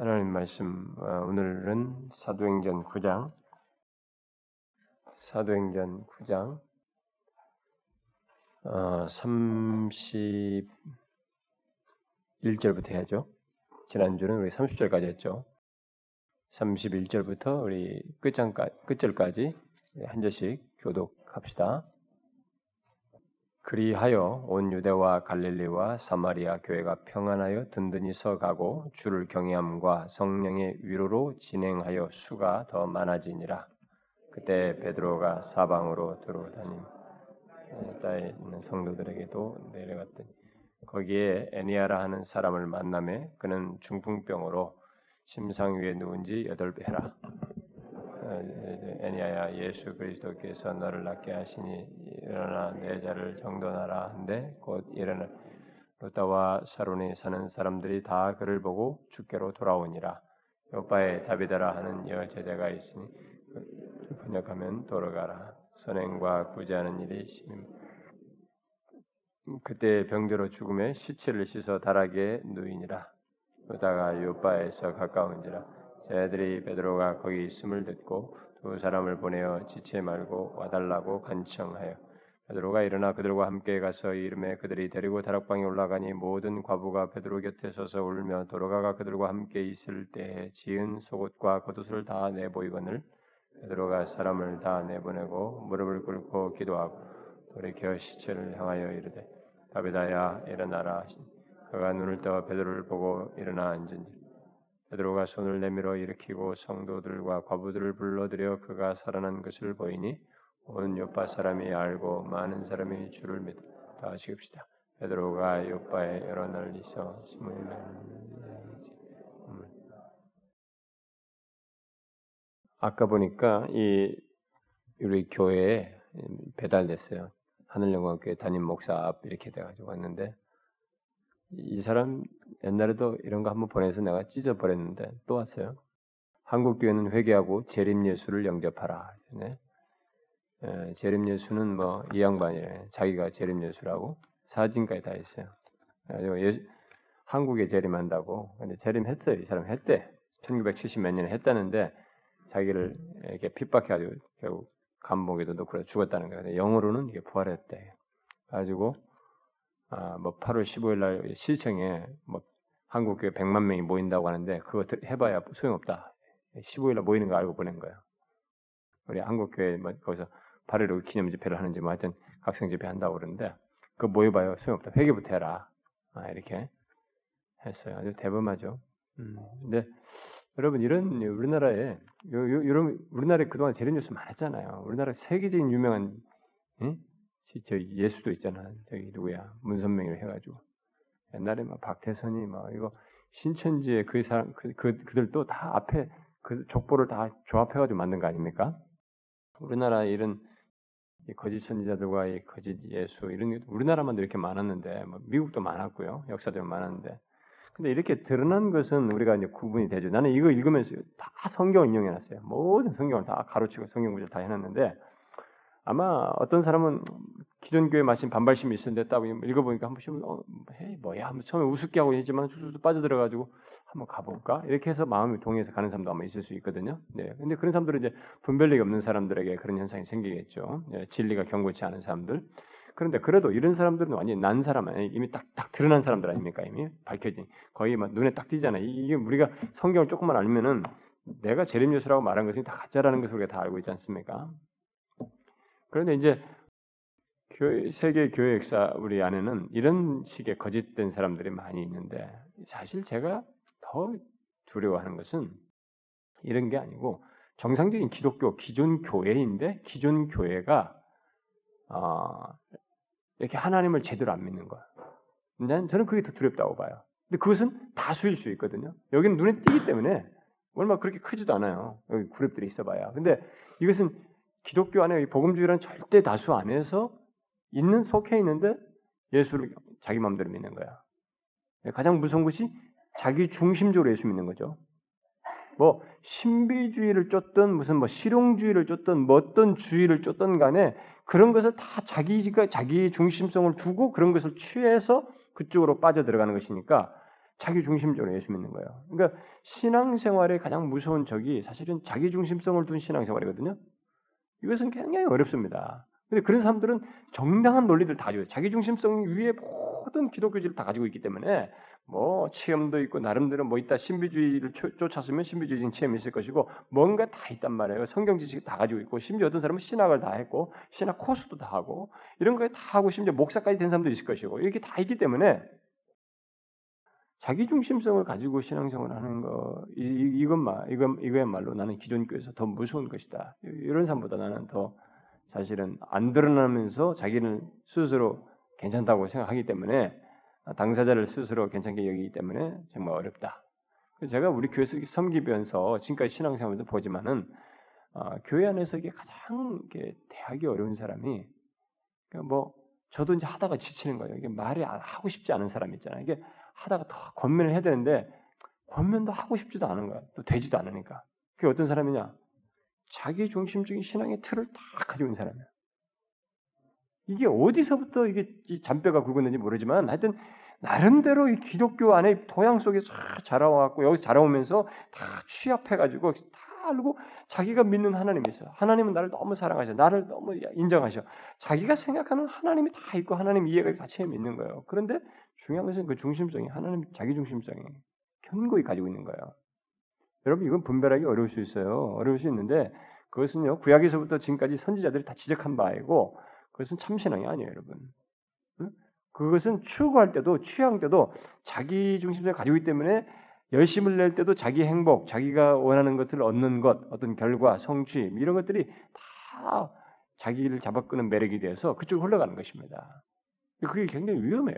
하나님 말씀 어, 오늘은 사도행전 9장 사도행전 9장 어, 31절부터 해야죠. 지난주는 우리 30절까지 했죠. 31절부터 우리 끝장까, 끝절까지 한 절씩 교독합시다. 그리하여 온 유대와 갈릴리와 사마리아 교회가 평안하여 든든히 서가고 주를 경외함과 성령의 위로로 진행하여 수가 더 많아지니라. 그때 베드로가 사방으로 들어다니 따에 있는 성도들에게도 내려갔더니 거기에 애니아라 하는 사람을 만남에 그는 중풍병으로 심상 위에 누운지 여덟 배라. 애니아야 예수 그리스도께서 너를 낫게 하시니 일어나 내 자를 정돈하라 한데 곧 일어나 루다와 사론에 사는 사람들이 다 그를 보고 주께로 돌아오니라. 요바에 다비다라 하는 여 제자가 있으니 번역하면 돌아가라. 선행과 구제하는 일이 심임 그때 병대로 죽음에 시체를 씻어 다락에 누이니라. 루다가 요바에서 가까운지라 제들이 베드로가 거기 있음을 듣고 두 사람을 보내어 지체 말고 와달라고 간청하여 베드로가 일어나 그들과 함께 가서 이름에 그들이 데리고 다락방에 올라가니 모든 과부가 베드로 곁에 서서 울며 도로가가 그들과 함께 있을 때에 지은 속옷과 겉옷을 다 내보이거늘 베드로가 사람을 다 내보내고 무릎을 꿇고 기도하고 돌이켜 시체를 향하여 이르되 다비다야 일어나라 그가 눈을 떠 베드로를 보고 일어나 앉은지 베드로가 손을 내밀어 일으키고 성도들과 과부들을 불러들여 그가 살아난 것을 보이니 온 요파 사람이 알고 많은 사람이 주를 믿다 다시 읍시다. 베드로가 요파에 여러 날 있어 스물 아까 보니까 이 우리 교회에 배달됐어요. 하늘영광교회 담임 목사 앞 이렇게 돼가지고 왔는데 이 사람 옛날에도 이런 거 한번 보내서 내가 찢어버렸는데 또 왔어요. 한국 교회는 회개하고 재림 예수를 영접하라. 네? 에, 재림 예수는 뭐 이 양반이래. 자기가 재림 예수라고 사진까지 다 있어요. 예수, 한국에 재림한다고. 근데 재림했어요. 이 사람 했대. 1970 몇 년에 했다는데 자기를 이렇게 핍박해가지고 결국 감옥에도 넣고 죽었다는 거예요. 영어로는 이게 부활했대. 가지고 아, 뭐 8월 15일 날 시청에 뭐 한국교회 100만 명이 모인다고 하는데 그거 해봐야 소용없다. 15일 날 모이는 거 알고 보낸 거예요. 우리 한국교회 뭐 거기서 8.15 기념 집회를 하는지 뭐 하여튼 각성 집회 한다고 그러는데 그거 모여봐요. 소용없다. 회개부터 해라. 아, 이렇게 했어요. 아주 대범하죠. 음, 근데 여러분 이런 우리나라에 요, 요, 이런 우리나라에 그동안 재련 뉴스 많았잖아요. 우리나라 세계적인 유명한 응? 저 예수도 있잖아. 저기 누구야 문선명이라 해가지고 옛날에 막 박태선이 막 이거 신천지의 그 사람 그, 그 그들도 다 앞에 그 족보를 다 조합해가지고 만든 거 아닙니까? 우리나라 이런 거짓 선지자들과 이 거짓 예수 이런 게 우리나라만도 이렇게 많았는데 뭐 미국도 많았고요 역사도 많았는데 근데 이렇게 드러난 것은 우리가 이제 구분이 되죠. 나는 이거 읽으면서 다 성경을 인용해놨어요. 모든 성경을 다 가로치고 성경 구절 다 해놨는데 아마 어떤 사람은 기존 교회 마신 반발심이 있었는데 딱 읽어보니까 한 번씩 어, 뭐야 한번 처음에 우습게 하고 있지만 쑥쑥 빠져들어가지고 한번 가볼까 이렇게 해서 마음이 동해서 가는 사람도 아마 있을 수 있거든요. 네, 근데 그런 사람들은 이제 분별력이 없는 사람들에게 그런 현상이 생기겠죠. 네, 진리가 경고치 않은 사람들. 그런데 그래도 이런 사람들은 완전히 난 사람 아니 이미 딱딱 드러난 사람들 아닙니까 이미 밝혀진 거의 막 눈에 딱 띄잖아요. 이게 우리가 성경을 조금만 알면은 내가 재림 예수라고 말한 것이 다 가짜라는 것을 우리가 다 알고 있지 않습니까? 그런데 이제 교회, 세계 교회 역사 우리 안에는 이런 식의 거짓된 사람들이 많이 있는데 사실 제가 더 두려워하는 것은 이런 게 아니고 정상적인 기독교 기존 교회인데 기존 교회가 어, 이렇게 하나님을 제대로 안 믿는. 난 저는 그게 더 두렵다고 봐요. 근데 그것은 다수일 수 있거든요. 여기는 눈에 띄기 때문에 얼마 그렇게 크지도 않아요. 여기 그룹들이 있어봐야. 근데 이것은 기독교 안에 복음주의라는 절대 다수 안에서 있는 속해 있는데 예수를 자기 마음대로 믿는 거야. 가장 무서운 것이 자기 중심적으로 예수 믿는 거죠. 뭐 신비주의를 쫓든 무슨 뭐 실용주의를 쫓든 뭐 어떤 주의를 쫓든 간에 그런 것을 다 자기가 자기 중심성을 두고 그런 것을 취해서 그쪽으로 빠져 들어가는 것이니까 자기 중심적으로 예수 믿는 거예요. 그러니까 신앙생활의 가장 무서운 적이 사실은 자기 중심성을 둔 신앙생활이거든요. 이것은 굉장히 어렵습니다. 근데 그런 사람들은 정당한 논리들 다 가지고 자기 중심성 위에 모든 기독교지를 다 가지고 있기 때문에 뭐 체험도 있고 나름대로 뭐 있다 신비주의를 쫓았으면 신비주의적인 체험이 있을 것이고 뭔가 다 있단 말이에요. 성경 지식 다 가지고 있고 심지어 어떤 사람은 신학을 다 했고 신학 코스도 다 하고 이런 거에 다 하고 심지어 목사까지 된 사람도 있을 것이고 이렇게 다 있기 때문에 자기 중심성을 가지고 신앙생활을 하는 거 이, 것만 이건 이거야말로 나는 기존 교회에서 더 무서운 것이다. 이런 사람보다 나는 더 사실은 안 드러나면서 자기는 스스로 괜찮다고 생각하기 때문에 당사자를 스스로 괜찮게 여기기 때문에 정말 어렵다. 제가 우리 교회에서 섬기면서 지금까지 신앙생활도 보지만은 어, 교회 안에서 이게 가장 이게 대하기 어려운 사람이 그러니까 뭐 저도 이제 하다가 지치는 거예요. 이게 말이 하고 싶지 않은 사람 있잖아요. 이게 하다가 더 권면을 해야 되는데 권면도 하고 싶지도 않은 거야. 또 되지도 않으니까. 그게 어떤 사람이냐? 자기 중심적인 신앙의 틀을 다 가지고 있는 사람이야. 이게 어디서부터 이게 잔뼈가 굵었는지 모르지만 하여튼 나름대로 이 기독교 안에 토양 속에 쫙 자라와갖고 여기서 자라오면서 다 취합해가지고 다 알고 자기가 믿는 하나님이 있어. 하나님은 나를 너무 사랑하셔. 나를 너무 인정하셔. 자기가 생각하는 하나님이 다 있고 하나님 이해가 같이 믿는 거예요. 그런데 중요한 것은 그 중심성이 하나님 자기 중심성이 견고히 가지고 있는 거예요. 여러분 이건 분별하기 어려울 수 있어요. 어려울 수 있는데 그것은요 구약에서부터 지금까지 선지자들이 다 지적한 바이고 그것은 참신앙이 아니에요, 여러분. 그것은 추구할 때도 취향 때도 자기 중심성을 가지고 있기 때문에 열심을 낼 때도 자기 행복, 자기가 원하는 것들을 얻는 것, 어떤 결과, 성취 이런 것들이 다 자기를 잡아끄는 매력이 돼서 그쪽으로 흘러가는 것입니다. 그게 굉장히 위험해요.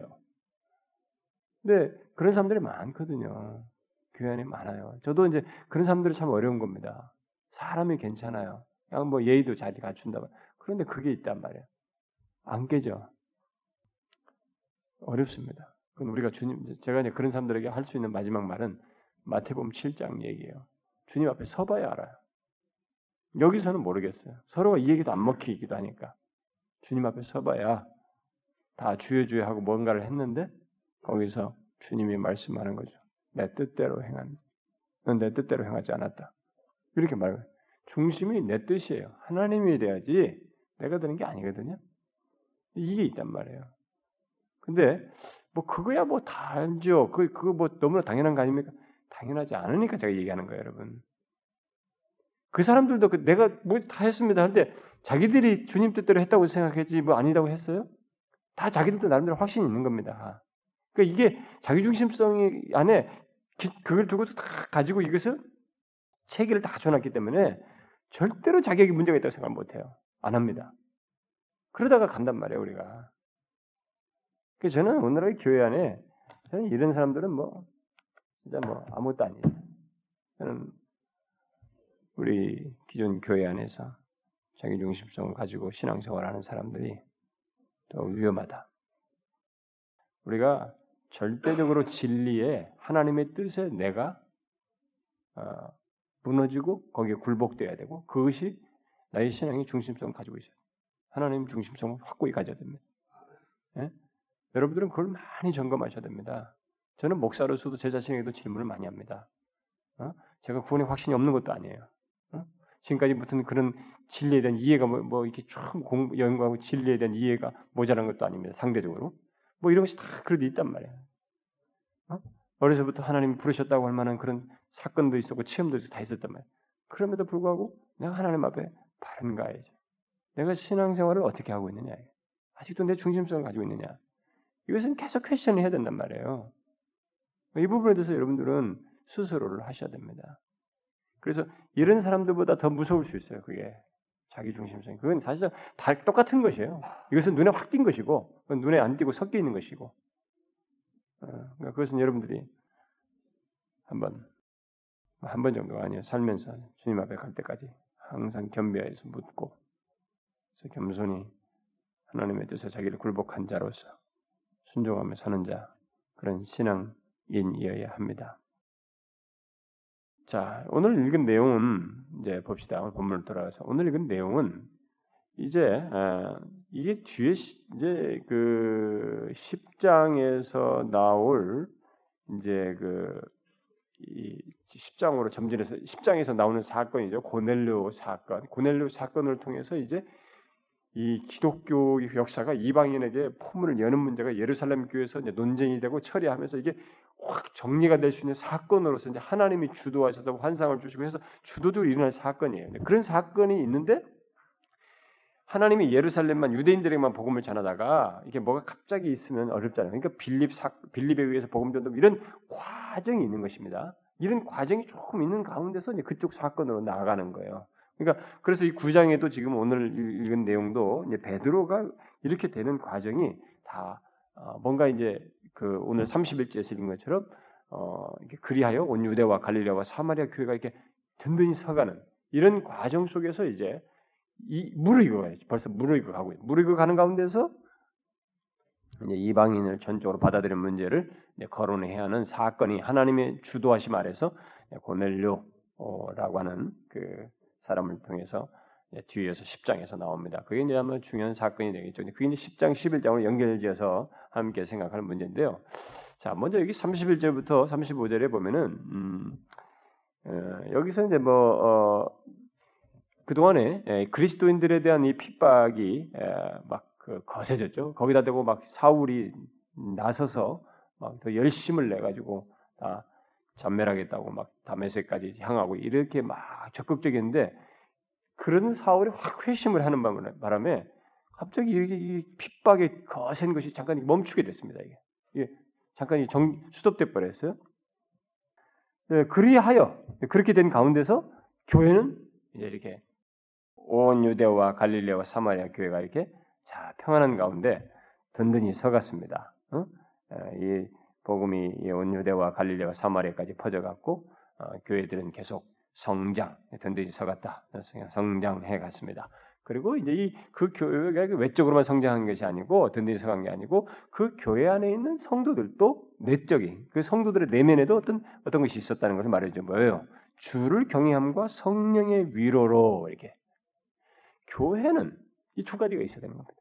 근데 그런 사람들이 많거든요. 교회 안에 많아요. 저도 이제 그런 사람들이 참 어려운 겁니다. 사람이 괜찮아요. 그냥 뭐 예의도 잘 갖춘다. 그런데 그게 있단 말이에요. 안 깨져. 어렵습니다. 그건 우리가 주님, 제가 이제 그런 사람들에게 할 수 있는 마지막 말은 마태복음 7장 얘기예요. 주님 앞에 서봐야 알아요. 여기서는 모르겠어요. 서로가 이 얘기도 안 먹히기도 하니까. 주님 앞에 서봐야 다 주여 주여 하고 뭔가를 했는데 거기서 주님이 말씀하는 거죠. 내 뜻대로 행한. 넌내 뜻대로 행하지 않았다. 이렇게 말해요. 중심이 내 뜻이에요. 하나님이 돼야지 내가 되는 게 아니거든요. 이게 있단 말이에요. 근데 뭐 그거야 뭐 다 알죠. 그 그거 뭐 너무나 당연한 거 아닙니까? 당연하지 않으니까 제가 얘기하는 거예요, 여러분. 그 사람들도 그 내가 뭐 다 했습니다. 근데 자기들이 주님 뜻대로 했다고 생각했지 뭐 아니라고 했어요? 다 자기들도 나름대로 확신이 있는 겁니다. 그러니까 이게 자기중심성이 안에 그걸 두고서 다 가지고 이것을 체계를 다 갖춰놨기 때문에 절대로 자기에게 문제가 있다고 생각 못 해요. 안 합니다. 그러다가 간단 말이에요, 우리가. 그래서 저는 오늘의 교회 안에 저는 이런 사람들은 뭐 진짜 뭐 아무것도 아니에요. 저는 우리 기존 교회 안에서 자기 중심성을 가지고 신앙생활하는 사람들이 더 위험하다. 우리가 절대적으로 진리에 하나님의 뜻에 내가 어, 무너지고 거기에 굴복돼야 되고 그것이 나의 신앙의 중심성을 가지고 있어요. 하나님 중심성을 확고히 가져야 됩니다. 예? 여러분들은 그걸 많이 점검하셔야 됩니다. 저는 목사로서도 제 자신에게도 질문을 많이 합니다. 어? 제가 구원의 확신이 없는 것도 아니에요. 어? 지금까지 무슨 그런 진리에 대한 이해가 뭐, 뭐 이렇게 쭉 연구하고 진리에 대한 이해가 모자란 것도 아닙니다. 상대적으로. 뭐 이런 것이 다 그래도 있단 말이에요. 어? 어려서부터 하나님이 부르셨다고 할 만한 그런 사건도 있었고 체험도 있었고 다 있었단 말이에요. 그럼에도 불구하고 내가 하나님 앞에 바른가야죠. 내가 신앙생활을 어떻게 하고 있느냐. 아직도 내 중심성을 가지고 있느냐. 이것은 계속 퀘션을 해야 된단 말이에요. 이 부분에 대해서 여러분들은 스스로를 하셔야 됩니다. 그래서 이런 사람들보다 더 무서울 수 있어요. 그게 자기 중심성. 그건 사실 다 똑같은 것이에요. 이것은 눈에 확 띈 것이고, 눈에 안 띄고 섞여 있는 것이고. 어, 그러니까 그것은 여러분들이 한번 한 번 정도가 아니에요. 살면서 주님 앞에 갈 때까지 항상 겸비하여서 묻고, 겸손히 하나님의 뜻에 자기를 굴복한 자로서 순종하며 사는 자 그런 신앙인이어야 합니다. 자, 오늘 읽은 내용은 이제 봅시다. 오늘 본문을 돌아가서 오늘 읽은 내용은 이제 아, 이게 뒤에 이제 그 10장에서 나올 이제 그이 10장으로 점진해서 10장에서 나오는 사건이죠. 고넬료 사건. 고넬료 사건을 통해서 이제 이 기독교 역사가 이방인에게 포문을 여는 문제가 예루살렘 교회에서 논쟁이 되고 처리하면서 이게 확 정리가 될 수 있는 사건으로서 이제 하나님이 주도하셔서 환상을 주시고 해서 주도적으로 일어날 사건이에요. 그런 사건이 있는데 하나님이 예루살렘만 유대인들에게만 복음을 전하다가 이게 뭐가 갑자기 있으면 어렵잖아요. 그러니까 빌립 사, 빌립에 의해서 복음 전도 이런 과정이 있는 것입니다. 이런 과정이 조금 있는 가운데서 이제 그쪽 사건으로 나아가는 거예요. 그러니까 그래서 이 구장에도 지금 오늘 읽은 내용도 이제 베드로가 이렇게 되는 과정이 다 어, 뭔가 이제 그 오늘 31節에서 읽은 것처럼 어, 이렇게 그리하여 온 유대와 갈릴리와 사마리아 교회가 이렇게 든든히 서가는 이런 과정 속에서 이제 이 무르익어 가야지 벌써 무르익어 가고 무르익어 가는 가운데서 이제 이방인을 전적으로 받아들이는 문제를 거론해야 하는 사건이 하나님의 주도하심 아래서 고넬료라고 하는 그 사람을 통해서 뒤에서 10장에서 나옵니다. 그게 이제 아마 중요한 사건이 되겠죠. 그게 이제 10장, 11장으로 연결지어서 함께 생각하는 문제인데요. 자, 먼저 여기 31절부터 35절에 보면은 음, 어, 여기서 이제 뭐 어, 그 동안에 그리스도인들에 대한 이 핍박이 막그 거세졌죠. 거기다 대고 막 사울이 나서서 막 더 열심을 내 가지고 다 전멸하겠다고 막 다메섹까지 향하고 이렇게 막 적극적이었는데 그런 사울이 확 회심을 하는 바람에 갑자기 이게 이 핍박의 거센 것이 잠깐 멈추게 됐습니다. 이게, 잠깐 정, 수습돼 버렸어요. 네, 그리하여 그렇게 된 가운데서 교회는 이제 이렇게 온 유대와 갈릴레와 사마리아 교회가 이렇게 자 평안한 가운데 든든히 서갔습니다. 어? 이 복음이 온 유대와 갈릴레와 사마리아까지 퍼져갔고 어, 교회들은 계속 성장 든든히 서 갔다. 성장해 갔습니다. 그리고 이제 이 그 교회가 외적으로만 성장한 것이 아니고 든든히 서간 게 아니고 그 교회 안에 있는 성도들도 내적인 그 성도들의 내면에도 어떤 어떤 것이 있었다는 것을 말해줘 뭐예요? 주를 경외함과 성령의 위로로 이렇게 교회는 이 두 가지가 있어야 되는 겁니다.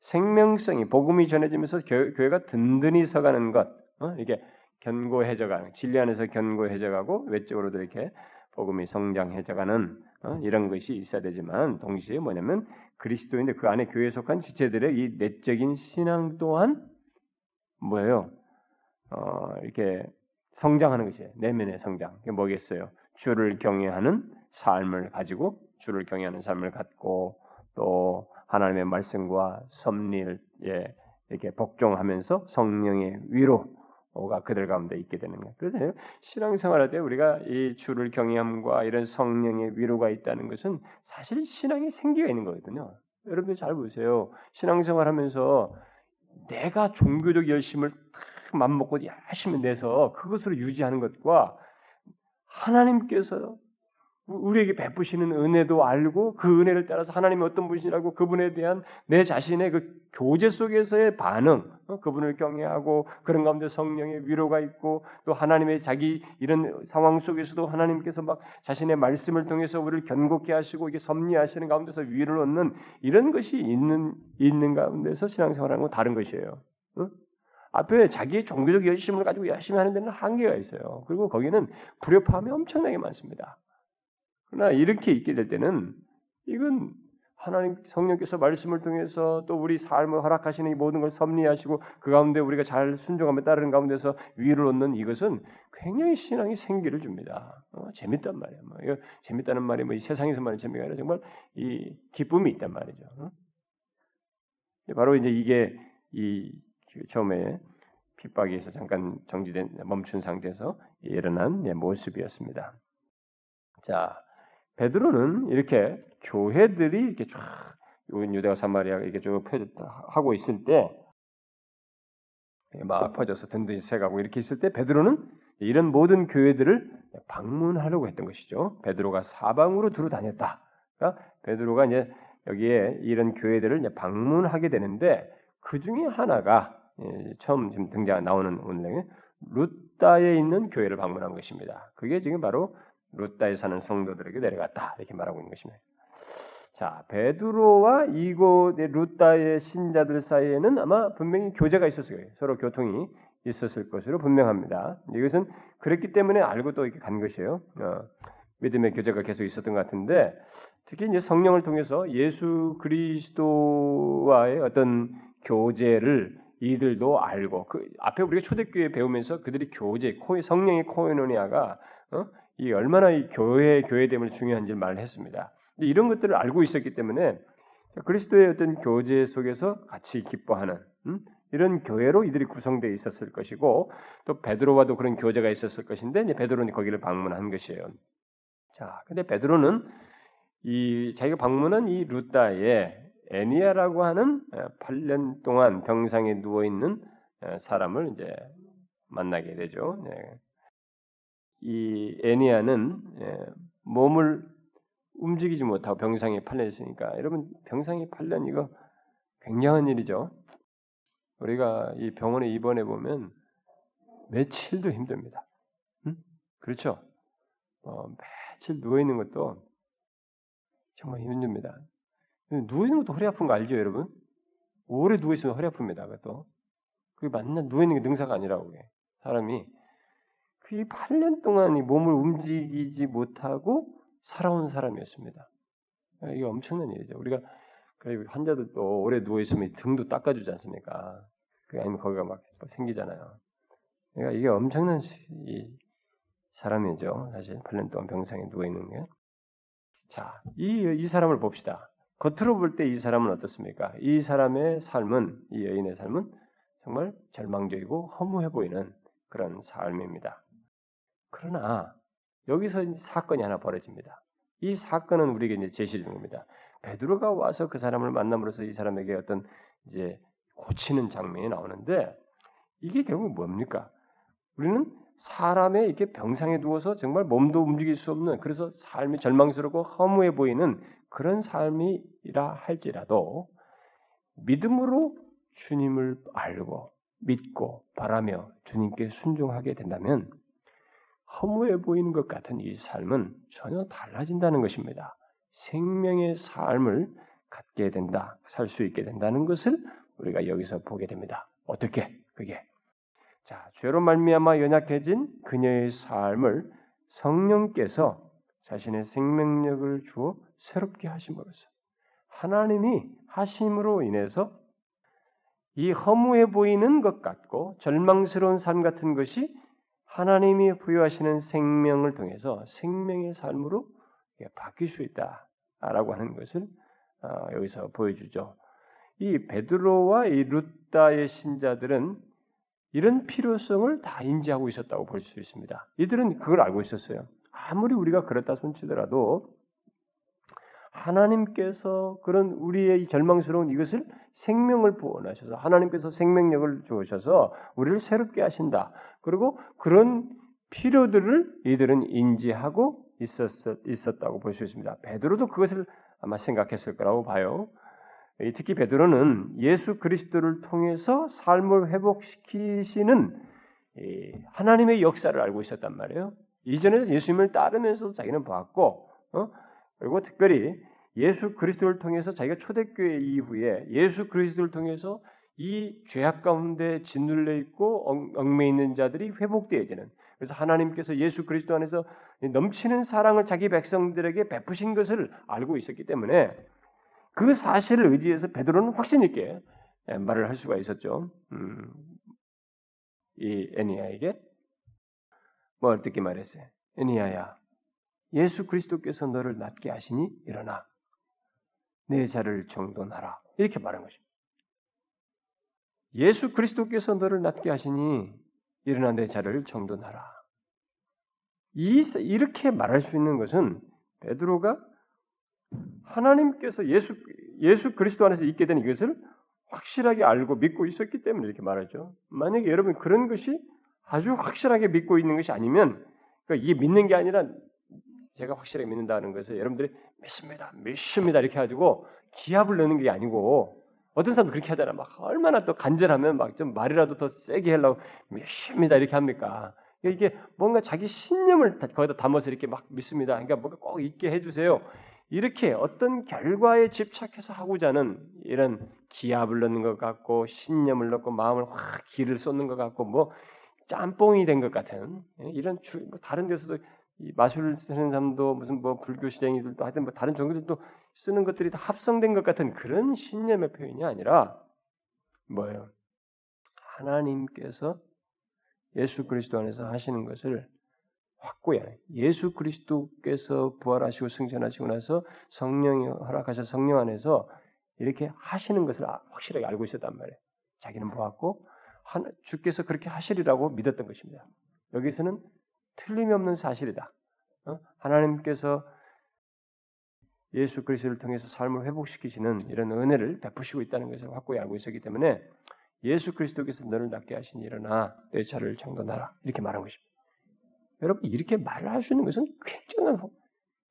생명성이 복음이 전해지면서 교, 회가 든든히 서가는 것, 어? 이게 견고해져가는 진리 안에서 견고해져가고 외적으로도 이렇게 복음이 성장해져가는 어? 이런 것이 있어야 되지만 동시에 뭐냐면 그리스도인데 그 안에 교회에 속한 지체들의 이 내적인 신앙 또한 뭐예요? 어, 이렇게 성장하는 것이에요. 내면의 성장. 이게 뭐겠어요? 주를 경외하는 삶을 가지고 주를 경외하는 삶을 갖고 또 하나님의 말씀과 섭리를 예, 이렇게 복종하면서 성령의 위로 가 그들 가운데 있게 되는 거예요. 그래서 신앙생활할 때 우리가 이 주를 경외함과 이런 성령의 위로가 있다는 것은 사실 신앙의 생기가 있는 거거든요. 여러분들 잘 보세요. 신앙생활하면서 내가 종교적 열심을 탁 맘먹고 열심히 내서 그것으로 유지하는 것과 하나님께서 우리에게 베푸시는 은혜도 알고 그 은혜를 따라서 하나님이 어떤 분이시라고 그분에 대한 내 자신의 그 교제 속에서의 반응, 어? 그분을 경외하고 그런 가운데 성령의 위로가 있고 또 하나님의 자기 이런 상황 속에서도 하나님께서 막 자신의 말씀을 통해서 우리를 견고케 하시고 이게 섭리하시는 가운데서 위를 얻는 이런 것이 있는 있는 가운데서 신앙생활하는 건 다른 것이에요. 어? 앞에 자기의 종교적 열심을 가지고 열심히 하는 데는 한계가 있어요. 그리고 거기는 불협화음이 엄청나게 많습니다. 그러나 이렇게 있게 될 때는 이건 하나님 성령께서 말씀을 통해서 또 우리 삶을 허락하시는 이 모든 걸 섭리하시고 그 가운데 우리가 잘 순종하며 따르는 가운데서 위를 얻는 이것은 굉장히 신앙이 생기를 줍니다. 어, 재밌단 말이에요. 뭐, 이거 재밌다는 말이 뭐 이 세상에서만의 재미가 아니라 정말 이 기쁨이 있단 말이죠. 어? 바로 이제 이게 이 처음에 핍박에서 잠깐 정지된 멈춘 상태에서 일어난 모습이었습니다. 자, 베드로는 이렇게 교회들이 이렇게 쫙 유대와 사마리아 이렇게 쭉 하고 있을 때 막 퍼져서 든든히 새가고 이렇게 있을 때 베드로는 이런 모든 교회들을 방문하려고 했던 것이죠. 베드로가 사방으로 두루 다녔다. 그러니까 베드로가 이제 여기에 이런 교회들을 이제 방문하게 되는데 그 중에 하나가 처음 지금 등장 나오는 오늘 루다에 있는 교회를 방문한 것입니다. 그게 지금 바로 루다에 사는 성도들에게 내려갔다 이렇게 말하고 있는 것입니다. 자 베드로와 이곳의 루다의 신자들 사이에는 아마 분명히 교제가 있었어요. 서로 교통이 있었을 것으로 분명합니다. 이것은 그랬기 때문에 알고 또 이렇게 간 것이에요. 어, 믿음의 교제가 계속 있었던 것 같은데 특히 이제 성령을 통해서 예수 그리스도와의 어떤 교제를 이들도 알고 그 앞에 우리가 초대교회 배우면서 그들이 교제, 코의 성령의 코에노니아가 어? 이 얼마나 이 교회 교회됨을 중요한지 말을 했습니다. 이런 것들을 알고 있었기 때문에 그리스도의 어떤 교제 속에서 같이 기뻐하는 음? 이런 교회로 이들이 구성되어 있었을 것이고 또 베드로와도 그런 교제가 있었을 것인데 이제 베드로는 거기를 방문한 것이에요. 자, 근데 베드로는 이 자기가 방문한 이 루다의 애니아라고 하는 8년 동안 병상에 누워 있는 사람을 이제 만나게 되죠. 네. 이 애니아는 몸을 움직이지 못하고 병상에 팔려 있으니까 여러분 병상에 팔려 이거 굉장한 일이죠. 우리가 이 병원에 입원해 보면 며칠도 힘듭니다. 응? 그렇죠? 어, 며칠 누워 있는 것도 정말 힘듭니다. 누워 있는 것도 허리 아픈 거 알죠, 여러분? 오래 누워 있으면 허리 아픕니다. 그것도 그게 맞나 누워 있는 게 능사가 아니라고 해. 사람이 그 8년 동안 이 몸을 움직이지 못하고 살아온 사람이었습니다. 이게 엄청난 일이죠. 우리가 환자들도 오래 누워 있으면 등도 닦아주지 않습니까? 그 아니면 거기가 막 생기잖아요. 그러니까 이게 엄청난 사람이죠. 사실 8년 동안 병상에 누워 있는 게. 자, 이, 이 사람을 봅시다. 겉으로 볼 때 이 사람은 어떻습니까? 이 사람의 삶은, 이 여인의 삶은 정말 절망적이고 허무해 보이는 그런 삶입니다. 그러나 여기서 사건이 하나 벌어집니다. 이 사건은 우리에게 이제 제시 중입니다. 베드로가 와서 그 사람을 만남으로써 이 사람에게 어떤 이제 고치는 장면이 나오는데 이게 결국 뭡니까? 우리는 사람의 이렇게 병상에 누워서 정말 몸도 움직일 수 없는 그래서 삶이 절망스럽고 허무해 보이는 그런 삶이라 할지라도 믿음으로 주님을 알고 믿고 바라며 주님께 순종하게 된다면 허무해 보이는 것 같은 이 삶은 전혀 달라진다는 것입니다. 생명의 삶을 갖게 된다, 살 수 있게 된다는 것을 우리가 여기서 보게 됩니다. 어떻게? 그게 자 죄로 말미암아 연약해진 그녀의 삶을 성령께서 자신의 생명력을 주어 새롭게 하심으로써 하나님이 하심으로 인해서 이 허무해 보이는 것 같고 절망스러운 삶 같은 것이 하나님이 부여하시는 생명을 통해서 생명의 삶으로 바뀔 수 있다라고 하는 것을 어, 여기서 보여주죠. 이 베드로와 이 루다의 신자들은 이런 필요성을 다 인지하고 있었다고 볼 수 있습니다. 이들은 그걸 알고 있었어요. 아무리 우리가 그렇다 손치더라도 하나님께서 그런 우리의 절망스러운 이것을 생명을 부어하셔서 하나님께서 생명력을 주셔서 우리를 새롭게 하신다. 그리고 그런 필요들을 이들은 인지하고 있었, 있었 다고 볼 수 있습니다. 베드로도 그것을 아마 생각했을 거라고 봐요. 특히 베드로는 예수 그리스도를 통해서 삶을 회복시키시는 하나님의 역사를 알고 있었단 말이에요. 이전에 예수님을 따르면서도 자기는 봤고, 어? 그리고 특별히 예수 그리스도를 통해서 자기가 초대교회 이후에 예수 그리스도를 통해서 이 죄악 가운데 짓눌려 있고 얽매 있는 자들이 회복되어지는 그래서 하나님께서 예수 그리스도 안에서 넘치는 사랑을 자기 백성들에게 베푸신 것을 알고 있었기 때문에 그 사실을 의지해서 베드로는 확신 있게 말을 할 수가 있었죠. 음, 이 애니아에게 뭐 어떻게 말했어요? 애니아야, 예수 그리스도께서 너를 낫게 하시니 일어나 내 자를 정돈하라 이렇게 말한 것입니다. 예수 그리스도께서 너를 낫게 하시니 일어나 내 자를 정돈하라. 이, 이렇게 말할 수 있는 것은 베드로가 하나님께서 예수 예수 그리스도 안에서 있게 된 이것을 확실하게 알고 믿고 있었기 때문에 이렇게 말하죠. 만약에 여러분 그런 것이 아주 확실하게 믿고 있는 것이 아니면 그러니까 이게 믿는 게 아니라 제가 확실하게 믿는다는 것을 여러분들이 믿습니다, 믿습니다 이렇게 가지고 기합을 넣는 게 아니고 어떤 사람도 그렇게 하잖아. 막 얼마나 또 간절하면 막 좀 말이라도 더 세게 하려고 믿습니다 이렇게 합니까? 이게 뭔가 자기 신념을 거기다 담아서 이렇게 막 믿습니다. 그러니까 뭔가 꼭 있게 해주세요. 이렇게 어떤 결과에 집착해서 하고자 하는 이런 기압을 넣는 것 같고 신념을 넣고 마음을 확 기를 쏟는 것 같고 뭐 짬뽕이 된 것 같은 예, 이런 주, 뭐 다른 데서도 이 마술을 쓰는 사람도 무슨 뭐 불교 시댕이들도 하여튼 뭐 다른 종교들도 쓰는 것들이 다 합성된 것 같은 그런 신념의 표현이 아니라 뭐예요? 하나님께서 예수 그리스도 안에서 하시는 것을 확고히 하는 예수 그리스도께서 부활하시고 승천하시고 나서 성령이 허락하셔 성령 안에서 이렇게 하시는 것을 아, 확실하게 알고 있었단 말이에요. 자기는 보았고 주께서 그렇게 하시리라고 믿었던 것입니다. 여기서는 틀림이 없는 사실이다. 어? 하나님께서 예수 그리스도를 통해서 삶을 회복시키시는 이런 은혜를 베푸시고 있다는 것을 확고히 알고 있었기 때문에 예수 그리스도께서 너를 낫게 하시니 일어나 내 차를 정돈하라 이렇게 말한 것입니다. 여러분 이렇게 말을 할 수 있는 것은 굉장한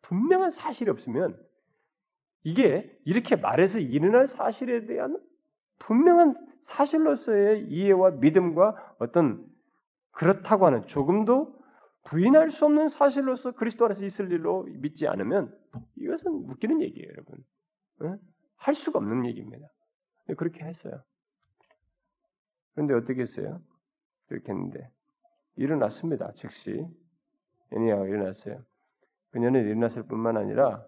분명한 사실이 없으면 이게 이렇게 말해서 일어날 사실에 대한 분명한 사실로서의 이해와 믿음과 어떤 그렇다고 하는 조금도 부인할 수 없는 사실로서 그리스도 안에서 있을 일로 믿지 않으면 이것은 웃기는 얘기예요, 여러분. 네? 할 수가 없는 얘기입니다. 그렇게 했어요. 그런데 어떻게 했어요? 그렇게 했는데 일어났습니다. 즉시 애니아가 일어났어요. 그녀는 일어났을 뿐만 아니라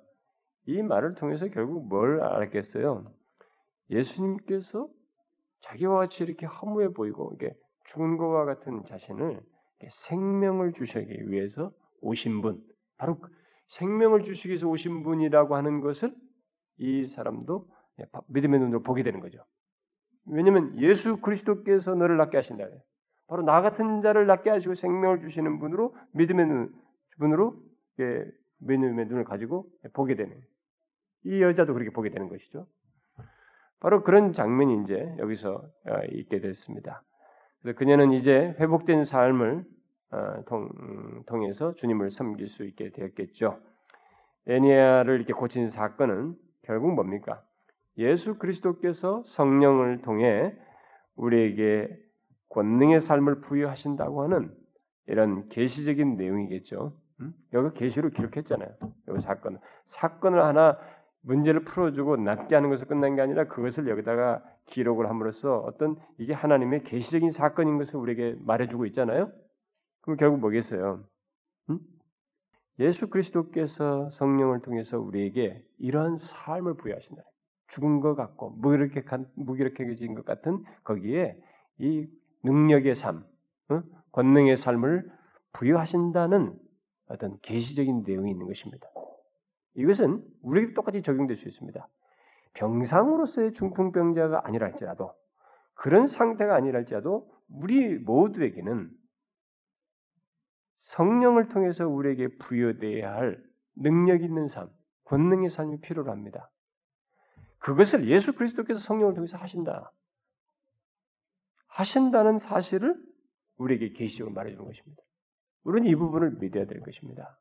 이 말을 통해서 결국 뭘 알았겠어요? 예수님께서 자기와 같이 이렇게 허무해 보이고 이게 죽은 것과 같은 자신을 생명을 주시기 위해서 오신 분, 바로 그 생명을 주시기 위해서 오신 분이라고 하는 것을 이 사람도 믿음의 눈으로 보게 되는 거죠. 왜냐하면 예수 그리스도께서 너를 낫게 하신다. 바로 나 같은 자를 낫게 하시고 생명을 주시는 분으로 믿음의 눈, 분으로 믿음의 눈을 가지고 보게 되는 이 여자도 그렇게 보게 되는 것이죠. 바로 그런 장면이 이제 여기서 어, 있게 됐습니다. 그래서 그녀는 이제 회복된 삶을 어, 음, 통해서 주님을 섬길 수 있게 되었겠죠. 애니아를 이렇게 고친 사건은 결국 뭡니까? 예수 그리스도께서 성령을 통해 우리에게 권능의 삶을 부여하신다고 하는 이런 계시적인 내용이겠죠. 음? 여기 계시로 기록했잖아요. 이 사건 사건을 하나 문제를 풀어주고 낫게 하는 것을 끝난 게 아니라 그것을 여기다가 기록을 함으로써 어떤 이게 하나님의 계시적인 사건인 것을 우리에게 말해주고 있잖아요. 그럼 결국 뭐겠어요? 음? 예수 그리스도께서 성령을 통해서 우리에게 이러한 삶을 부여하신다. 죽은 것 같고 무기력해 무기력해진 것 같은 거기에 이 능력의 삶, 어? 권능의 삶을 부여하신다는 어떤 계시적인 내용이 있는 것입니다. 이것은 우리에게 똑같이 적용될 수 있습니다. 병상으로서의 중풍병자가 아니라 할지라도 그런 상태가 아니라 할지라도 우리 모두에게는 성령을 통해서 우리에게 부여되어야 할 능력 있는 삶, 권능의 삶이 필요로 합니다. 그것을 예수 그리스도께서 성령을 통해서 하신다. 하신다는 사실을 우리에게 계시적으로 말해주는 것입니다. 우리는 이 부분을 믿어야 될 것입니다.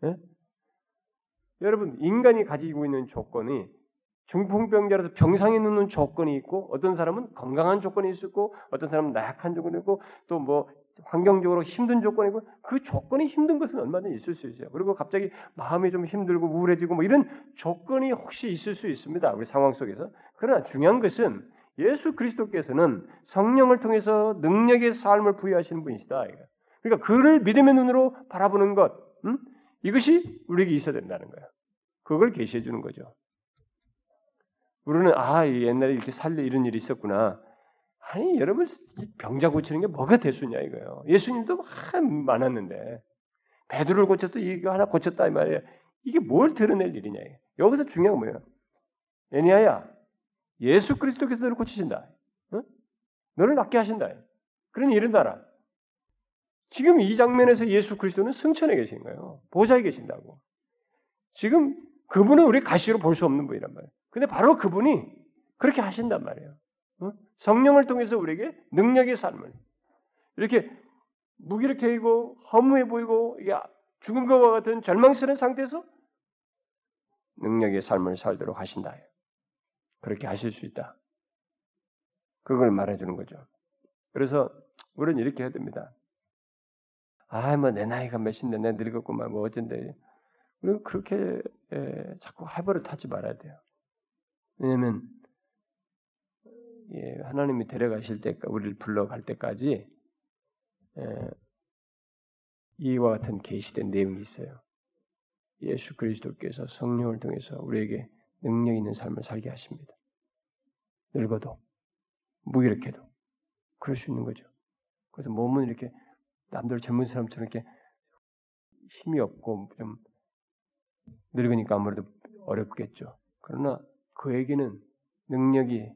네? 여러분 인간이 가지고 있는 조건이 중풍병자라서 병상에 누는 조건이 있고 어떤 사람은 건강한 조건이 있고 어떤 사람은 나약한 조건이 있고 또 뭐 환경적으로 힘든 조건이 있고 그 조건이 힘든 것은 얼마든지 있을 수 있어요. 그리고 갑자기 마음이 좀 힘들고 우울해지고 뭐 이런 조건이 혹시 있을 수 있습니다. 우리 상황 속에서. 그러나 중요한 것은 예수 그리스도께서는 성령을 통해서 능력의 삶을 부여하시는 분이시다. 그러니까 그를 믿음의 눈으로 바라보는 것, 음? 이것이 우리에게 있어야 된다는 거예요. 그걸 계시해 주는 거죠. 우리는 아 옛날에 이렇게 살려 이런 일이 있었구나. 아니 여러분 병자 고치는 게 뭐가 대수냐 이거예요. 예수님도 많았는데 베드로를 고쳤어 이거 하나 고쳤다 이 말이에요. 이게 뭘 드러낼 일이냐. 여기서 중요한 건 뭐예요? 애니아야 예수 그리스도께서 너를 고치신다. 어? 너를 낫게 하신다. 그러니 일어나라. 지금 이 장면에서 예수 그리스도는 승천에 계신 거예요. 보좌에 계신다고. 지금 그분은 우리 가시로 볼 수 없는 분이란 말이에요. 근데 바로 그분이 그렇게 하신단 말이에요. 어? 성령을 통해서 우리에게 능력의 삶을 이렇게 무기력해 이고 허무해 보이고 죽은 것과 같은 절망스러운 상태에서 능력의 삶을 살도록 하신다. 그렇게 하실 수 있다. 그걸 말해주는 거죠. 그래서 우리는 이렇게 해야 됩니다. 아, 뭐 내 나이가 몇인데 내 늙었구만 뭐 어쩐데 우리가 그렇게 에, 자꾸 하버릇 하지 말아야 돼요. 왜냐하면 예, 하나님이 데려가실 때 우리를 불러갈 때까지 에, 이와 같은 계시된 내용이 있어요. 예수 그리스도께서 성령을 통해서 우리에게 능력 있는 삶을 살게 하십니다. 늙어도 무기력해도 그럴 수 있는 거죠. 그래서 몸은 이렇게 남들 젊은 사람처럼 이렇게 힘이 없고 좀 늙으니까 아무래도 어렵겠죠. 그러나 그에게는 능력이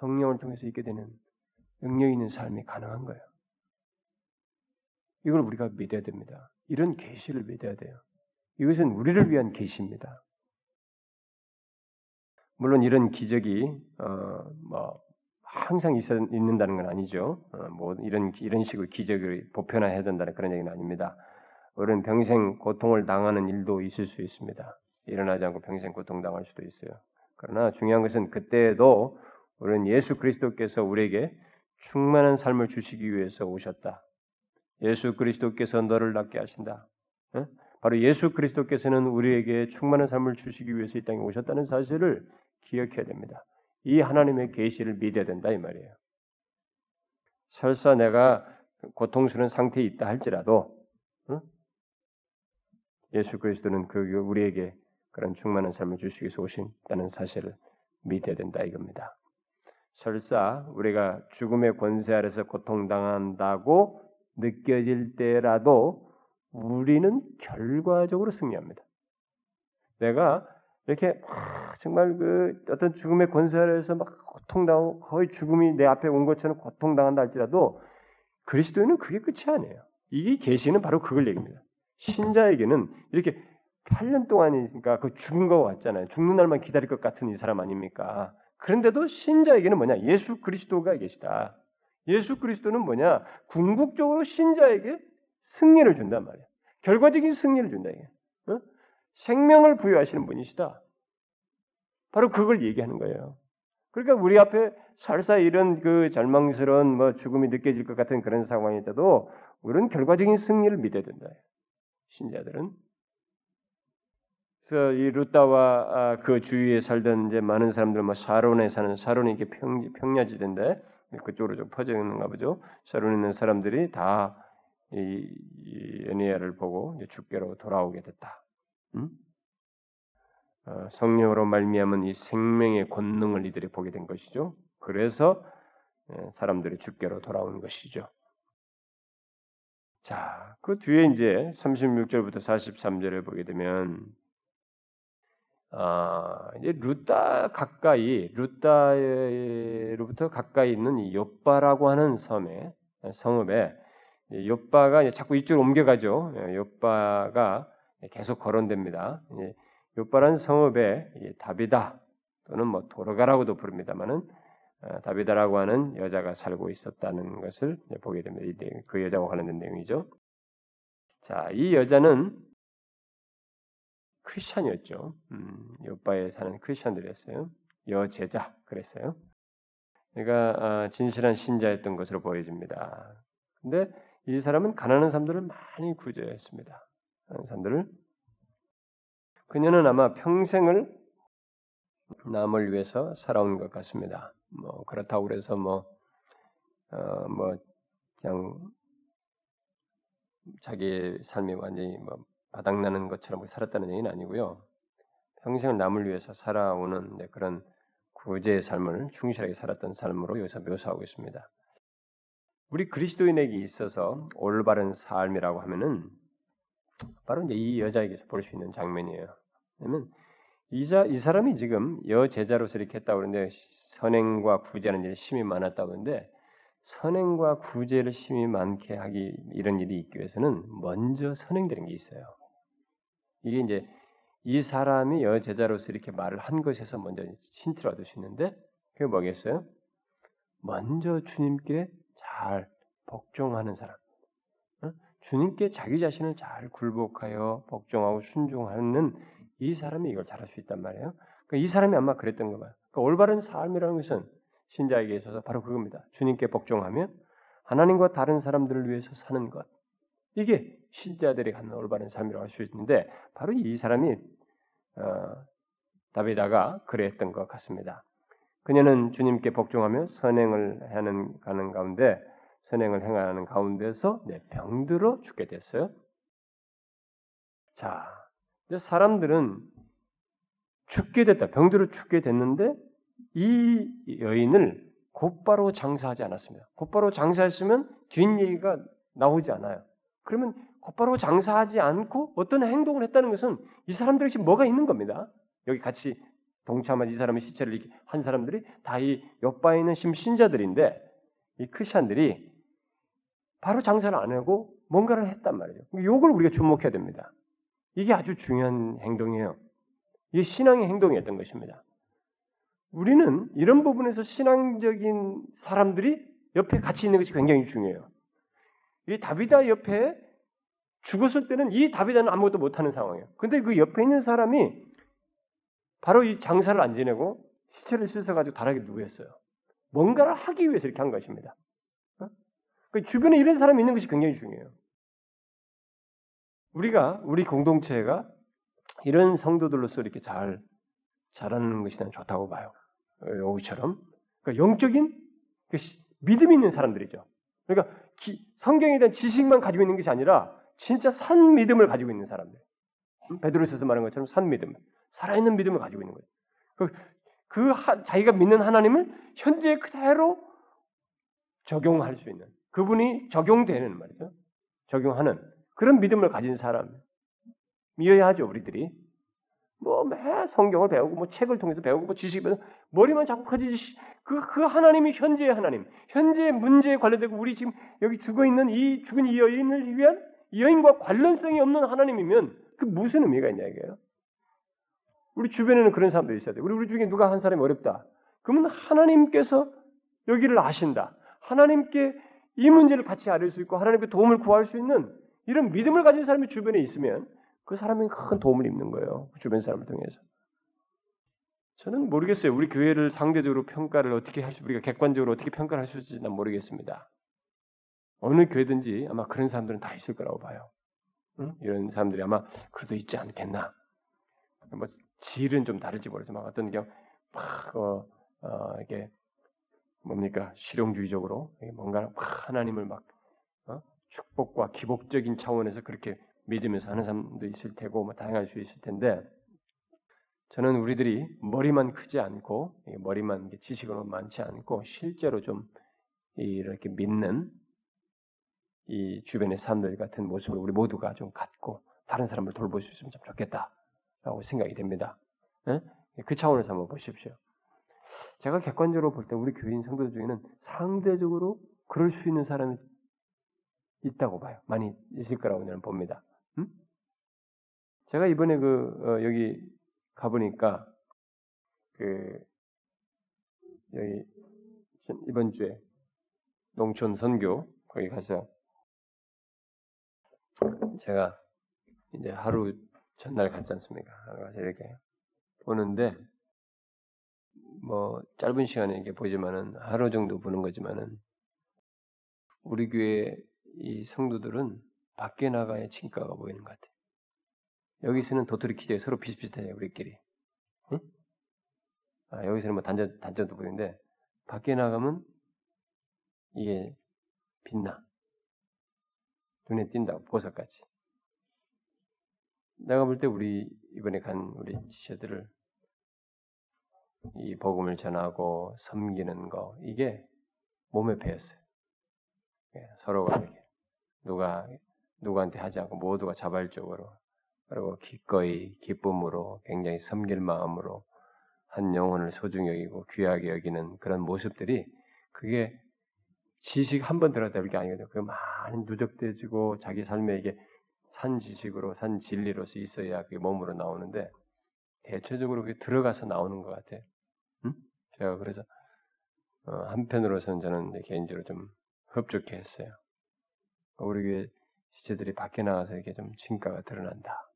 성령을 통해서 있게 되는 능력 있는 삶이 가능한 거예요. 이걸 우리가 믿어야 됩니다. 이런 계시를 믿어야 돼요. 이것은 우리를 위한 계시입니다. 물론 이런 기적이 어 뭐 항상 있어 있는다는 건 아니죠. 어뭐 이런 이런 식으로 기적을 보편화해야 된다는 그런 얘기는 아닙니다. 우리는 평생 고통을 당하는 일도 있을 수 있습니다. 일어나지 않고 평생 고통 당할 수도 있어요. 그러나 중요한 것은 그때에도 우리는 예수 그리스도께서 우리에게 충만한 삶을 주시기 위해서 오셨다. 예수 그리스도께서 너를 낫게 하신다. 바로 예수 그리스도께서는 우리에게 충만한 삶을 주시기 위해서 이 땅에 오셨다는 사실을 기억해야 됩니다. 이 하나님의 계시를 믿어야 된다 이 말이에요. 설사 내가 고통스러운 상태에 있다 할지라도 예수 그리스도는 그 우리에게 그런 충만한 삶을 주시기 위해서 오신다는 사실을 믿어야 된다 이겁니다. 설사 우리가 죽음의 권세 아래서 고통당한다고 느껴질 때라도 우리는 결과적으로 승리합니다. 내가 이렇게 정말 그 어떤 죽음의 권세 아래서 막 고통당하고 거의 죽음이 내 앞에 온 것처럼 고통당한다 할지라도 그리스도인은 그게 끝이 아니에요. 이게 계시는 바로 그걸 얘기입니다. 신자에게는 이렇게 8년 동안이니까 그 죽은 거 같잖아요. 죽는 날만 기다릴 것 같은 이 사람 아닙니까? 그런데도 신자에게는 뭐냐? 예수 그리스도가 계시다. 예수 그리스도는 뭐냐? 궁극적으로 신자에게 승리를 준단 말이야. 결과적인 승리를 준다 이게. 어? 생명을 부여하시는 분이시다. 바로 그걸 얘기하는 거예요. 그러니까 우리 앞에 살사 이런 그 절망스러운 뭐 죽음이 느껴질 것 같은 그런 상황이 있어도 우리는 결과적인 승리를 믿어야 된다. 신자들은 그래서 이 루다와 아, 그 주위에 살던 이제 많은 사람들 뭐 사론에 사는 사론이 이렇게 평, 평야지대인데 그쪽으로 좀 퍼져 있는가 보죠. 사론에 있는 사람들이 다 이 이 에니야를 보고 죽게로 돌아오게 됐다. 음? 어, 성령으로 말미암은 이 생명의 권능을 이들이 보게 된 것이죠. 그래서 예, 사람들이 죽게로 돌아온 것이죠. 자, 그 뒤에 이제 36절부터 43절을 보게 되면 아, 이제 루다 가까이 루다로부터 가까이 있는 이 요바라고 하는 섬에 성읍에 요바가 자꾸 이쪽으로 옮겨가죠. 예, 요바가 계속 거론됩니다. 요바라는 성읍에 다비다 또는 뭐 도르가라고도 부릅니다만은 아, 다비다라고 하는 여자가 살고 있었다는 것을 보게 됩니다. 그 여자와 관련된 내용이죠. 자, 이 여자는 크리스천이었죠. 음, 요바에 사는 크리스천들이었어요. 여제자 그랬어요. 그러니까 아, 진실한 신자였던 것으로 보여집니다. 근데 이 사람은 가난한 사람들을 많이 구제했습니다. 가난한 사람들을 그녀는 아마 평생을 남을 위해서 살아온 것 같습니다. 뭐 그렇다고 그래서 뭐 어, 뭐 그냥 자기 삶이 완전히 뭐 바닥나는 것처럼 살았다는 얘기는 아니고요. 평생을 남을 위해서 살아오는 네, 그런 구제의 삶을 충실하게 살았던 삶으로 여기서 묘사하고 있습니다. 우리 그리스도인에게 있어서 올바른 삶이라고 하면은 바로 이제 이 여자에게서 볼 수 있는 장면이에요. 왜냐면 이자 이 사람이 지금 여제자로서 이렇게 했다고 그러는데 선행과 구제하는 일이 심이 많았다고 하는데 선행과 구제를 심이 많게 하기 이런 일이 있기 위해서는 먼저 선행되는 게 있어요. 이게 이제 이 사람이 여제자로서 이렇게 말을 한 것에서 먼저 힌트를 얻을 수 있는데 그게 뭐겠어요? 먼저 주님께 잘 복종하는 사람. 어? 주님께 자기 자신을 잘 굴복하여 복종하고 순종하는 이 사람이 이걸 잘할 수 있단 말이에요. 그러니까 이 사람이 아마 그랬던 거 봐요. 그러니까 올바른 삶이라는 것은 신자에게 있어서 바로 그겁니다. 주님께 복종하며 하나님과 다른 사람들을 위해서 사는 것. 이게 신자들이 갖는 올바른 삶이라고 할 수 있는데 바로 이 사람이 어, 다비다가 그랬던 것 같습니다. 그녀는 주님께 복종하며 선행을 하는 가는 가운데 선행을 행하는 가운데서 네, 병들어 죽게 됐어요. 자, 사람들은 죽게 됐다. 병들어 죽게 됐는데 이 여인을 곧바로 장사하지 않았습니다. 곧바로 장사했으면 뒷얘기가 나오지 않아요. 그러면 곧바로 장사하지 않고 어떤 행동을 했다는 것은 이 사람들이 지금 뭐가 있는 겁니다. 여기 같이 동참한 이 사람의 시체를 한 사람들이 다 이 옆바에 있는 심신자들인데 이 크리스천들이 바로 장사를 안 하고 뭔가를 했단 말이죠. 이걸 우리가 주목해야 됩니다. 이게 아주 중요한 행동이에요. 이게 신앙의 행동이었던 것입니다. 우리는 이런 부분에서 신앙적인 사람들이 옆에 같이 있는 것이 굉장히 중요해요. 이 다비다 옆에 죽었을 때는 이 다비다는 아무것도 못하는 상황이에요. 근데 그 옆에 있는 사람이 바로 이 장사를 안 지내고 시체를 씻어가지고 다락에 누웠어요. 뭔가를 하기 위해서 이렇게 한 것입니다. 어? 그 주변에 이런 사람이 있는 것이 굉장히 중요해요. 우리가 우리 공동체가 이런 성도들로서 이렇게 잘 자라는 것이 난 좋다고 봐요. 여기처럼 그러니까 영적인 그 믿음 있는 사람들이죠. 그러니까 기, 성경에 대한 지식만 가지고 있는 것이 아니라 진짜 산 믿음을 가지고 있는 사람들. 베드로서서 말한 것처럼 산 믿음, 살아있는 믿음을 가지고 있는 거예요. 그, 그 하, 자기가 믿는 하나님을 현재 그대로 적용할 수 있는 그분이 적용되는 말이죠. 적용하는 그런 믿음을 가진 사람이어야 하죠 우리들이. 뭐 매 성경을 배우고 뭐 책을 통해서 배우고 뭐 지식을 머리만 자꾸 커지지 그, 그 하나님이 현재의 하나님 현재 문제에 관련되고 우리 지금 여기 죽어 있는 이 죽은 이 여인을 위한 이 여인과 관련성이 없는 하나님이면 그 무슨 의미가 있냐 이게요. 우리 주변에는 그런 사람들이 있어야 돼. 우리 우리 중에 누가 한 사람이 어렵다. 그러면 하나님께서 여기를 아신다. 하나님께 이 문제를 같이 알을 수 있고 하나님께 도움을 구할 수 있는 이런 믿음을 가진 사람이 주변에 있으면 그 사람이 큰 도움을 입는 거예요. 그 주변 사람을 통해서. 저는 모르겠어요. 우리 교회를 상대적으로 평가를 어떻게 할 수, 우리가 객관적으로 어떻게 평가를 할 수 있을지 난 모르겠습니다. 어느 교회든지 아마 그런 사람들은 다 있을 거라고 봐요. 응? 이런 사람들이 아마 그래도 있지 않겠나. 뭐 질은 좀 다를지 모르지만 어떤 경우 막 어, 어, 이게 뭡니까 실용주의적으로 뭔가 하나님을 막 어? 축복과 기복적인 차원에서 그렇게 믿으면서 하는 사람도 있을 테고 뭐 다양할 수 있을 텐데 저는 우리들이 머리만 크지 않고 머리만 지식으로 많지 않고 실제로 좀 이렇게 믿는 이 주변의 사람들 같은 모습을 우리 모두가 좀 갖고 다른 사람을 돌볼 수 있으면 참 좋겠다라고 생각이 됩니다. 네? 그 차원에서 한번 보십시오. 제가 객관적으로 볼 때 우리 교인 성도들 중에는 상대적으로 그럴 수 있는 사람이 있다고 봐요. 많이 있을 거라고 저는 봅니다. 음? 제가 이번에 그 어, 여기 가보니까 그 여기 이번 주에 농촌 선교 거기 가서 제가 이제 하루 전날 갔지 않습니까? 가서 이렇게 보는데 뭐 짧은 시간에 이렇게 보지만은 하루 정도 보는 거지만은 우리 교회 이 성도들은 밖에 나가야 진가가 보이는 것 같아요. 여기서는 도토리 기저에 서로 비슷비슷해요 우리끼리. 응? 아, 여기서는 뭐 단전 단전도 보이는데 밖에 나가면 이게 빛나 눈에 띈다고 보석같이. 내가 볼 때 우리 이번에 간 우리 지체들을 이 복음을 전하고 섬기는 거 이게 몸에 배었어요. 예, 서로가 이렇게 누가 누구한테 하지 않고 모두가 자발적으로 그리고 기꺼이 기쁨으로 굉장히 섬길 마음으로 한 영혼을 소중히 여기고 귀하게 여기는 그런 모습들이 그게 지식 한 번 들었다 이게 아니거든요. 그 많은 누적되지고 자기 삶에 이게 산 지식으로 산 진리로서 있어야 그게 몸으로 나오는데 대체적으로 그게 들어가서 나오는 것 같아 제가 그래서 어, 한편으로서는 저는 개인적으로 좀 흡족해 했어요. 우리 교회 시체들이 밖에 나가서 이렇게 좀 진가가 드러난다.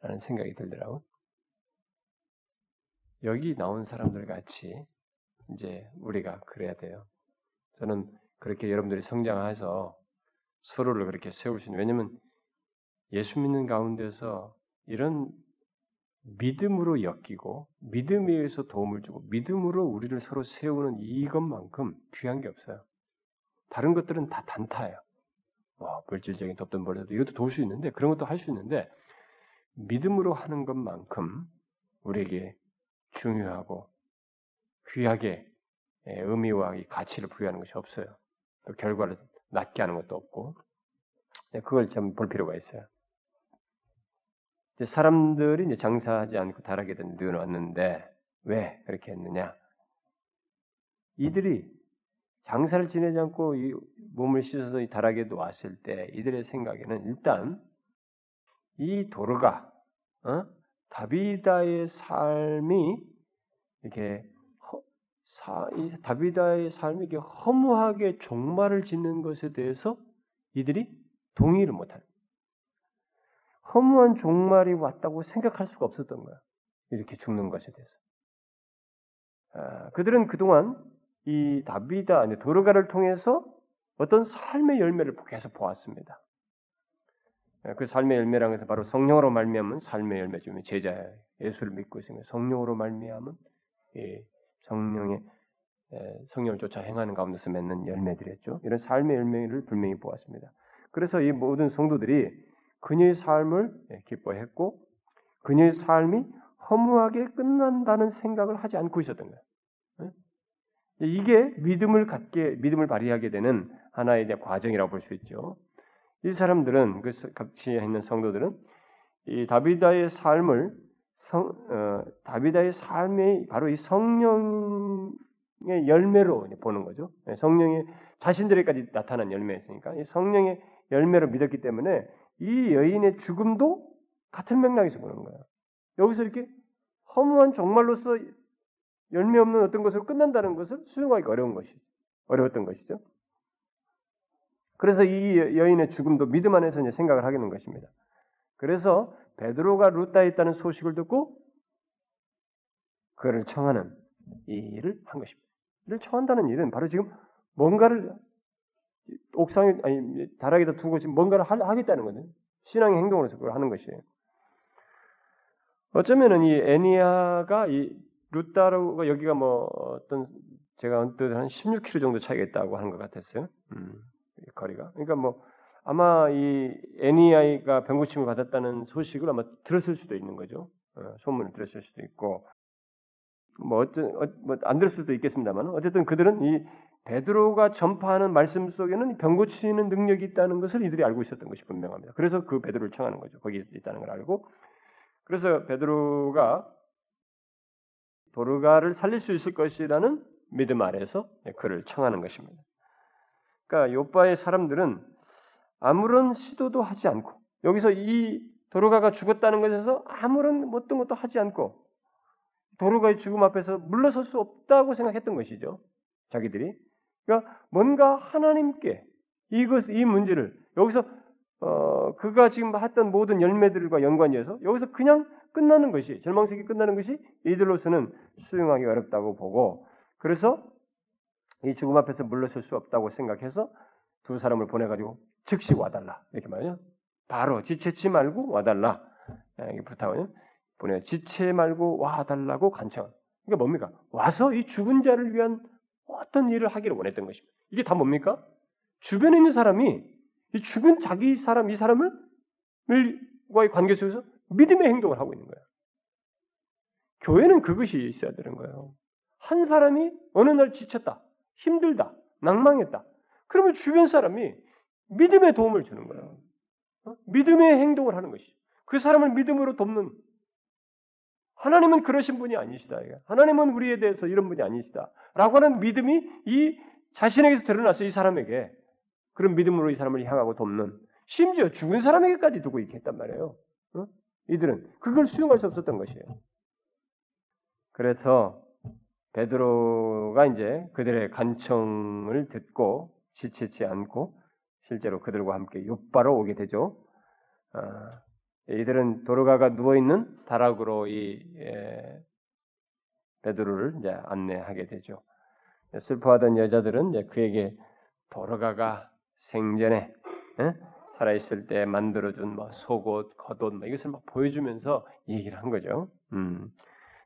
라는 생각이 들더라고. 여기 나온 사람들 같이 이제 우리가 그래야 돼요. 저는 그렇게 여러분들이 성장해서 서로를 그렇게 세울 수 있는 왜냐면 예수 믿는 가운데서 이런 믿음으로 엮이고 믿음에 의해서 도움을 주고 믿음으로 우리를 서로 세우는 이것만큼 귀한 게 없어요. 다른 것들은 다 단타예요. 뭐 물질적인 돕던 벌도 이것도 도울 수 있는데 그런 것도 할 수 있는데 믿음으로 하는 것만큼 우리에게 중요하고 귀하게 예, 의미와 가치를 부여하는 것이 없어요. 또 결과를 낮게 하는 것도 없고 네, 그걸 좀볼 필요가 있어요. 사람들이 이제 장사하지 않고 다락에 늘어났는데 왜 그렇게 했느냐? 이들이 장사를 지내지 않고 이 몸을 씻어서 이 다락에 놓았을 때 이들의 생각에는 일단 이 도르가 어? 다비다의 삶이 이렇게 허, 사, 이 다비다의 삶이 이렇게 허무하게 종말을 짓는 것에 대해서 이들이 동의를 못하는 허무한 종말이 왔다고 생각할 수가 없었던 거야. 이렇게 죽는 것에 대해서. 아, 그들은 그동안 이 다비다, 도르가를 통해서 어떤 삶의 열매를 계속 보았습니다. 아, 그 삶의 열매라는 것은 바로 성령으로 말미암은 삶의 열매죠. 제자 예수를 믿고 있으면 성령으로 말미암은 성령의 성령을 쫓아 행하는 가운데서 맺는 열매들이었죠. 이런 삶의 열매를 분명히 보았습니다. 그래서 이 모든 성도들이 그녀의 삶을 기뻐했고 그녀의 삶이 허무하게 끝난다는 생각을 하지 않고 있었던 거예요. 이게 믿음을 갖게 믿음을 발휘하게 되는 하나의 과정이라고 볼 수 있죠. 이 사람들은 그 같이 있는 성도들은 이 다비다의 삶을 성, 어, 다비다의 삶이 바로 이 성령의 열매로 보는 거죠. 성령의 자신들에까지 나타난 열매였으니까 이 성령의 열매로 믿었기 때문에 이 여인의 죽음도 같은 맥락에서 보는 거예요. 여기서 이렇게 허무한 종말로서 열매 없는 어떤 것으로 끝난다는 것을 수용하기 어려운 것이 어려웠던 것이죠. 그래서 이 여인의 죽음도 믿음 안에서 이제 생각을 하게 되는 것입니다. 그래서 베드로가 루다에 있다는 소식을 듣고 그를 청하는 이 일을 한 것입니다. 이를 청한다는 일은 바로 지금 뭔가를 옥상에 아니 다락에다 두고 지금 뭔가를 하, 겠다는 거는 신앙의 행동으로서 그걸 하는 것이에요. 어쩌면은 이 애니아가 이 루타로가 여기가 뭐 어떤 제가 언뜻 한 16km 정도 차이가 있다고 하는 것 같았어요. 음, 거리가. 그러니까 뭐 아마 이 애니아이가 병고침을 받았다는 소식을 아마 들었을 수도 있는 거죠. 어, 소문을 들었을 수도 있고 뭐 어떤 어, 뭐안 들을 수도 있겠습니다만 어쨌든 그들은 이 베드로가 전파하는 말씀 속에는 병 고치는 능력이 있다는 것을 이들이 알고 있었던 것이 분명합니다. 그래서 그 베드로를 청하는 거죠. 거기 있다는 걸 알고 그래서 베드로가 도르가를 살릴 수 있을 것이라는 믿음 아래서 그를 청하는 것입니다. 그러니까 요바의 사람들은 아무런 시도도 하지 않고 여기서 이 도르가가 죽었다는 것에서 아무런 어떤 것도 하지 않고 도르가의 죽음 앞에서 물러설 수 없다고 생각했던 것이죠. 자기들이 그러니까 뭔가 하나님께 이것 이 문제를 여기서 어, 그가 지금 했던 모든 열매들과 연관이어서 여기서 그냥 끝나는 것이 절망색이 끝나는 것이 이들로서는 수용하기 어렵다고 보고 그래서 이 죽음 앞에서 물러설 수 없다고 생각해서 두 사람을 보내가지고 즉시 와달라 이렇게 말이요. 바로 지체치 말고 와달라 이게 부탁을 보내 지체 말고 와달라고 간청. 그러니까 뭡니까? 와서 이 죽은 자를 위한 어떤 일을 하기를 원했던 것입니다. 이게 다 뭡니까? 주변에 있는 사람이 이 죽은 자기 사람, 이 사람을 과의 관계 속에서 믿음의 행동을 하고 있는 거예요. 교회는 그것이 있어야 되는 거예요. 한 사람이 어느 날 지쳤다, 힘들다, 낭망했다. 그러면 주변 사람이 믿음의 도움을 주는 거예요. 어? 믿음의 행동을 하는 것이죠. 그 사람을 믿음으로 돕는 하나님은 그러신 분이 아니시다. 하나님은 우리에 대해서 이런 분이 아니시다. 라고 하는 믿음이 이 자신에게서 드러나서 이 사람에게 그런 믿음으로 이 사람을 향하고 돕는 심지어 죽은 사람에게까지 두고 있겠단 말이에요. 어? 이들은 그걸 수용할 수 없었던 것이에요. 그래서 베드로가 이제 그들의 간청을 듣고 지체치 않고 실제로 그들과 함께 요바로 오게 되죠. 아, 이들은 도로가가 누워 있는 다락으로 이 예, 베드로를 이제 안내하게 되죠. 슬퍼하던 여자들은 이제 그에게 도로가가 생전에 예? 살아있을 때 만들어준 뭐 속옷, 겉옷 뭐 이것을 막 보여주면서 얘기를 한 거죠. 음,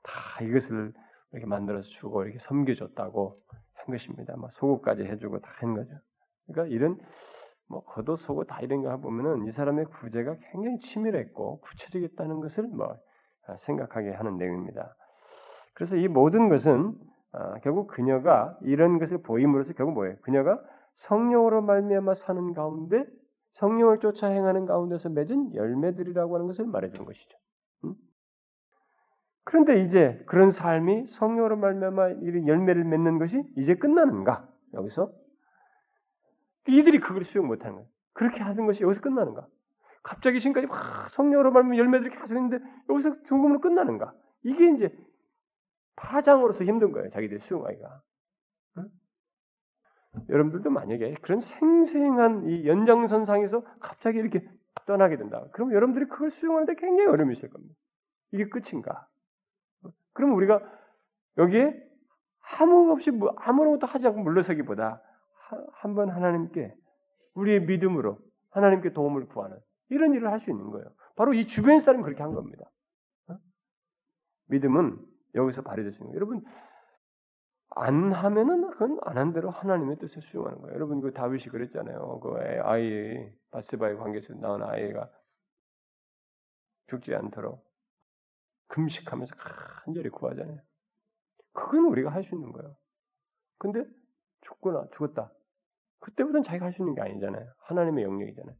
다 이것을 이렇게 만들어서 주고 이렇게 섬겨줬다고 한 것입니다. 막 속옷까지 해주고 다 한 거죠. 그러니까 이런 뭐 겉옷 속옷 다 이런 거 보면은 이 사람의 구제가 굉장히 치밀했고 구체적이었다는 것을 뭐 생각하게 하는 내용입니다. 그래서 이 모든 것은 아, 결국 그녀가 이런 것을 보임으로써 결국 뭐예요? 그녀가 성령으로 말미암아 사는 가운데 성령을 쫓아 행하는 가운데서 맺은 열매들이라고 하는 것을 말해주는 것이죠. 음? 그런데 이제 그런 삶이 성령으로 말미암아 이런 열매를 맺는 것이 이제 끝나는가? 여기서 이들이 그걸 수용 못하는 거예요. 그렇게 하는 것이 여기서 끝나는가? 갑자기 지금까지 막 성령으로 말미암아 열매들이 계속 있는데 여기서 죽음으로 끝나는가? 이게 이제 파장으로서 힘든 거예요. 자기들 수용하기가. 응? 여러분들도 만약에 그런 생생한 이 연장선상에서 갑자기 이렇게 떠나게 된다. 그럼 여러분들이 그걸 수용하는데 굉장히 어려움이 있을 겁니다. 이게 끝인가? 그럼 우리가 여기에 아무 없이 뭐 아무것도 하지 않고 물러서기보다 한 번 하나님께 우리의 믿음으로 하나님께 도움을 구하는 이런 일을 할 수 있는 거예요. 바로 이 주변 사람이 그렇게 한 겁니다. 믿음은 여기서 있는 거예요. 여러분 안 하면은 그건 안 한 대로 하나님의 뜻을 수용하는 거예요. 여러분 그 다윗이 그랬잖아요. 그 아이 바스바의 관계에서 나온 아이가 죽지 않도록 금식하면서 간절히 구하잖아요. 그건 우리가 할 수 있는 거예요. 근데 죽거나 죽었다. 그때부터는 자기가 할 수 있는 게 아니잖아요. 하나님의 영역이잖아요.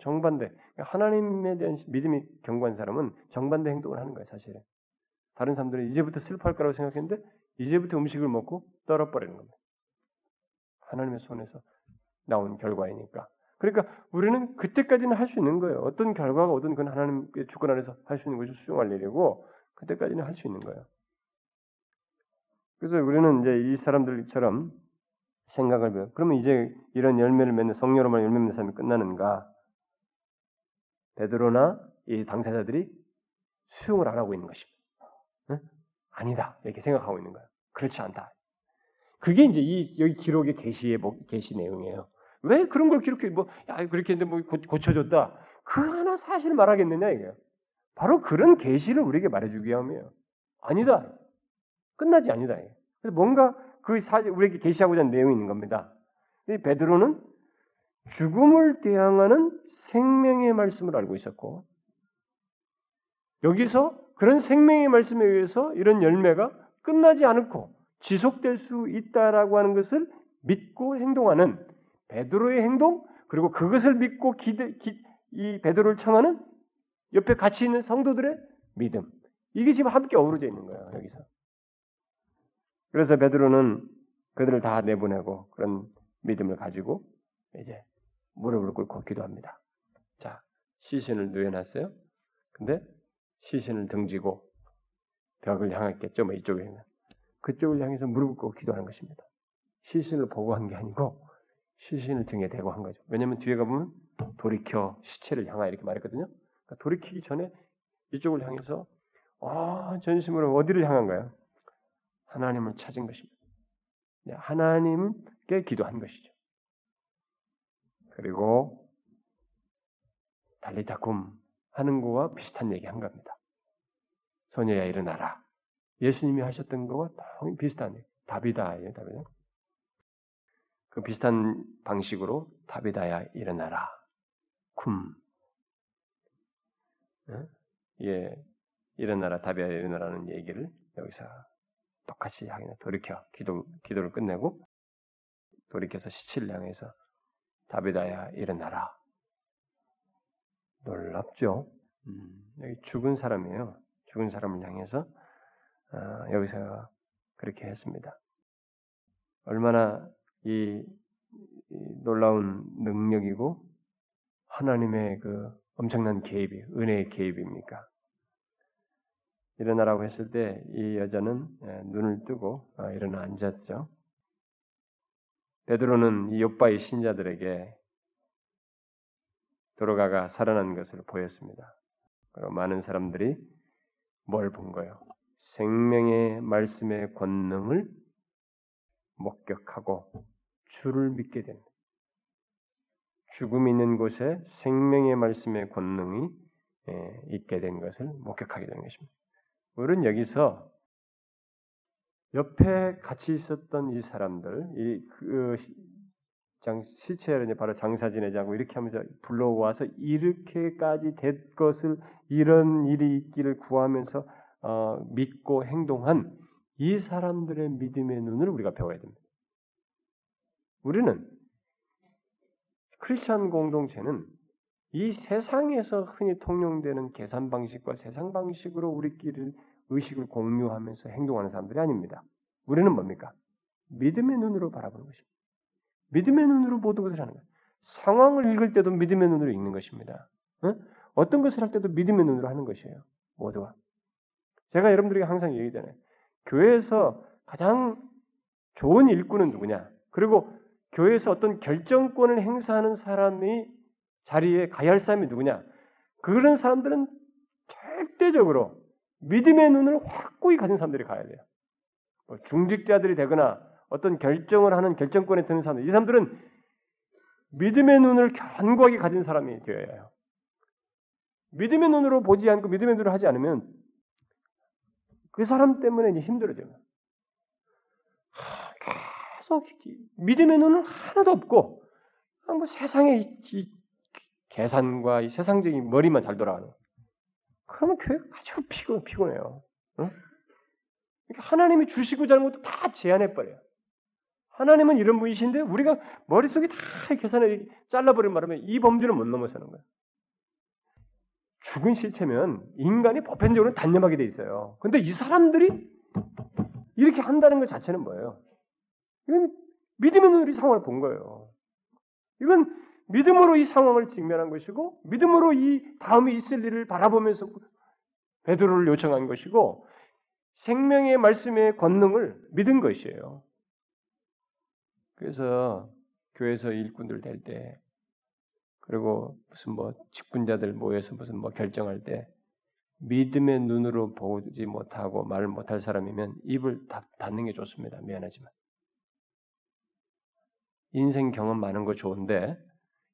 정반대. 하나님에 대한 믿음이 경고한 사람은 정반대 행동을 하는 거예요, 사실은. 다른 사람들은 이제부터 슬퍼할 거라고 생각했는데 이제부터 음식을 먹고 떨어버리는 겁니다. 하나님의 손에서 나온 결과이니까. 그러니까 우리는 그때까지는 할 수 있는 거예요. 어떤 결과가 오든 그건 하나님의 주권 안에서 할 수 있는 것이 수용할 일이고 그때까지는 할 수 있는 거예요. 그래서 우리는 이제 이 사람들처럼 생각을 해요. 그러면 이제 이런 열매를 맺는 성녀로만 열매 맺는 삶이 끝나는가? 베드로나 이 당사자들이 수용을 안 하고 있는 것입니다. 응? 아니다 이렇게 생각하고 있는 거예요. 그렇지 않다. 그게 이제 이 여기 기록의 계시의 계시 내용이에요. 왜 그런 걸 기록해? 뭐, 야, 그렇게 했는데 뭐 고쳐줬다. 그 하나 사실 말하겠느냐, 이게. 바로 그런 계시를 우리에게 말해주기 위함이에요. 아니다. 끝나지 아니다. 그래서 뭔가 그 사, 우리에게 계시하고자 하는 내용이 있는 겁니다. 이 베드로는 죽음을 대항하는 생명의 말씀을 알고 있었고, 여기서 그런 생명의 말씀에 의해서 이런 열매가 끝나지 않고 지속될 수 있다라고 하는 것을 믿고 행동하는 베드로의 행동 그리고 그것을 믿고 기대, 기, 이 베드로를 청하는 옆에 같이 있는 성도들의 믿음 이게 지금 함께 어우러져 있는 거예요 여기서. 그래서 베드로는 그들을 다 내보내고 그런 믿음을 가지고 이제 무릎을 꿇고 기도합니다. 자 시신을 누워놨어요. 근데 시신을 등지고 벽을 향했겠죠. 뭐 이쪽에 그쪽을 향해서 무릎을 꿇고 기도하는 것입니다. 시신을 보고 한 게 아니고 시신을 등에 대고 한 거죠. 왜냐하면 뒤에 가보면 돌이켜 시체를 향하 이렇게 말했거든요. 그러니까 돌이키기 전에 이쪽을 향해서 어, 전심으로 어디를 향한가요? 하나님을 찾은 것입니다. 네, 하나님께 기도한 것이죠. 그리고 달리다쿰 하는 거와 비슷한 얘기 한 겁니다. 소녀야 일어나라. 예수님이 하셨던 거와 비슷한 얘기. 답이다예요, 답이다. 그 비슷한 방식으로 답이다야 일어나라. 쿰. 예, 일어나라, 답이야 일어나라는 얘기를 여기서 똑같이 하긴 돌이켜 기도 기도를 끝내고 돌이켜서 시치를 향해서 답이다야 일어나라. 놀랍죠. 음, 여기 죽은 사람이에요. 죽은 사람을 향해서 어, 여기서 그렇게 했습니다. 얼마나 이, 이 놀라운 능력이고 하나님의 그 엄청난 개입이 은혜의 개입입니까? 일어나라고 했을 때 이 여자는 예, 눈을 뜨고 어, 일어나 앉았죠. 베드로는 이 요바의 신자들에게 도로가가 살아난 것을 보였습니다. 그리고 많은 사람들이 뭘 본 거예요? 생명의 말씀의 권능을 목격하고 주를 믿게 된 죽음 있는 곳에 생명의 말씀의 권능이 예, 있게 된 것을 목격하게 되는 것입니다. 우리는 여기서 옆에 같이 있었던 이 사람들, 이 그 장 시체를 바로 장사 지내자고 이렇게 하면서 불러와서 이렇게까지 된 것을 이런 일이 있기를 구하면서 어, 믿고 행동한 이 사람들의 믿음의 눈을 우리가 배워야 됩니다. 우리는 크리스천 공동체는 이 세상에서 흔히 통용되는 계산 방식과 세상 방식으로 우리끼리 의식을 공유하면서 행동하는 사람들이 아닙니다. 우리는 뭡니까? 믿음의 눈으로 바라보는 것입니다. 믿음의 눈으로 모든 것을 하는 거예요. 상황을 읽을 때도 믿음의 눈으로 읽는 것입니다. 어? 어떤 것을 할 때도 믿음의 눈으로 하는 것이에요. 모두가. 제가 여러분들에게 항상 얘기잖아요. 교회에서 가장 좋은 일꾼은 누구냐? 그리고 교회에서 어떤 결정권을 행사하는 사람이 자리에 가야 할 사람이 누구냐? 그런 사람들은 절대적으로 믿음의 눈을 확고히 가진 사람들이 가야 돼요. 뭐 중직자들이 되거나 어떤 결정을 하는 결정권에 드는 사람들, 이 사람들은 믿음의 눈을 견고하게 가진 사람이 되어야 해요. 믿음의 눈으로 보지 않고 믿음의 눈으로 하지 않으면 그 사람 때문에 이제 힘들어져요. 계속 믿음의 눈은 하나도 없고 뭐이 계산과 이 세상적인 머리만 잘 돌아가는. 그러면 교회 아주 피곤 피곤해요. 응? 하나님이 주시고 것도 다 제한해 버려요. 하나님은 이런 분이신데 우리가 머릿속에 다 계산을 잘라버리면 말하면 이 범주를 못 넘어서는 거예요. 죽은 시체면 인간이 보편적으로 단념하게 돼 있어요. 근데 이 사람들이 이렇게 한다는 것 자체는 뭐예요? 이건 믿음의 이 상황을 본 거예요. 이건 믿음으로 이 상황을 직면한 것이고 믿음으로 이 다음에 있을 일을 바라보면서 베드로를 요청한 것이고 생명의 말씀의 권능을 믿은 것이에요. 그래서 교회에서 일꾼들 될 때, 그리고 무슨 뭐 직분자들 모여서 무슨 뭐 결정할 때 믿음의 눈으로 보지 못하고 말을 못할 사람이면 입을 닫는 게 좋습니다. 미안하지만 인생 경험 많은 거 좋은데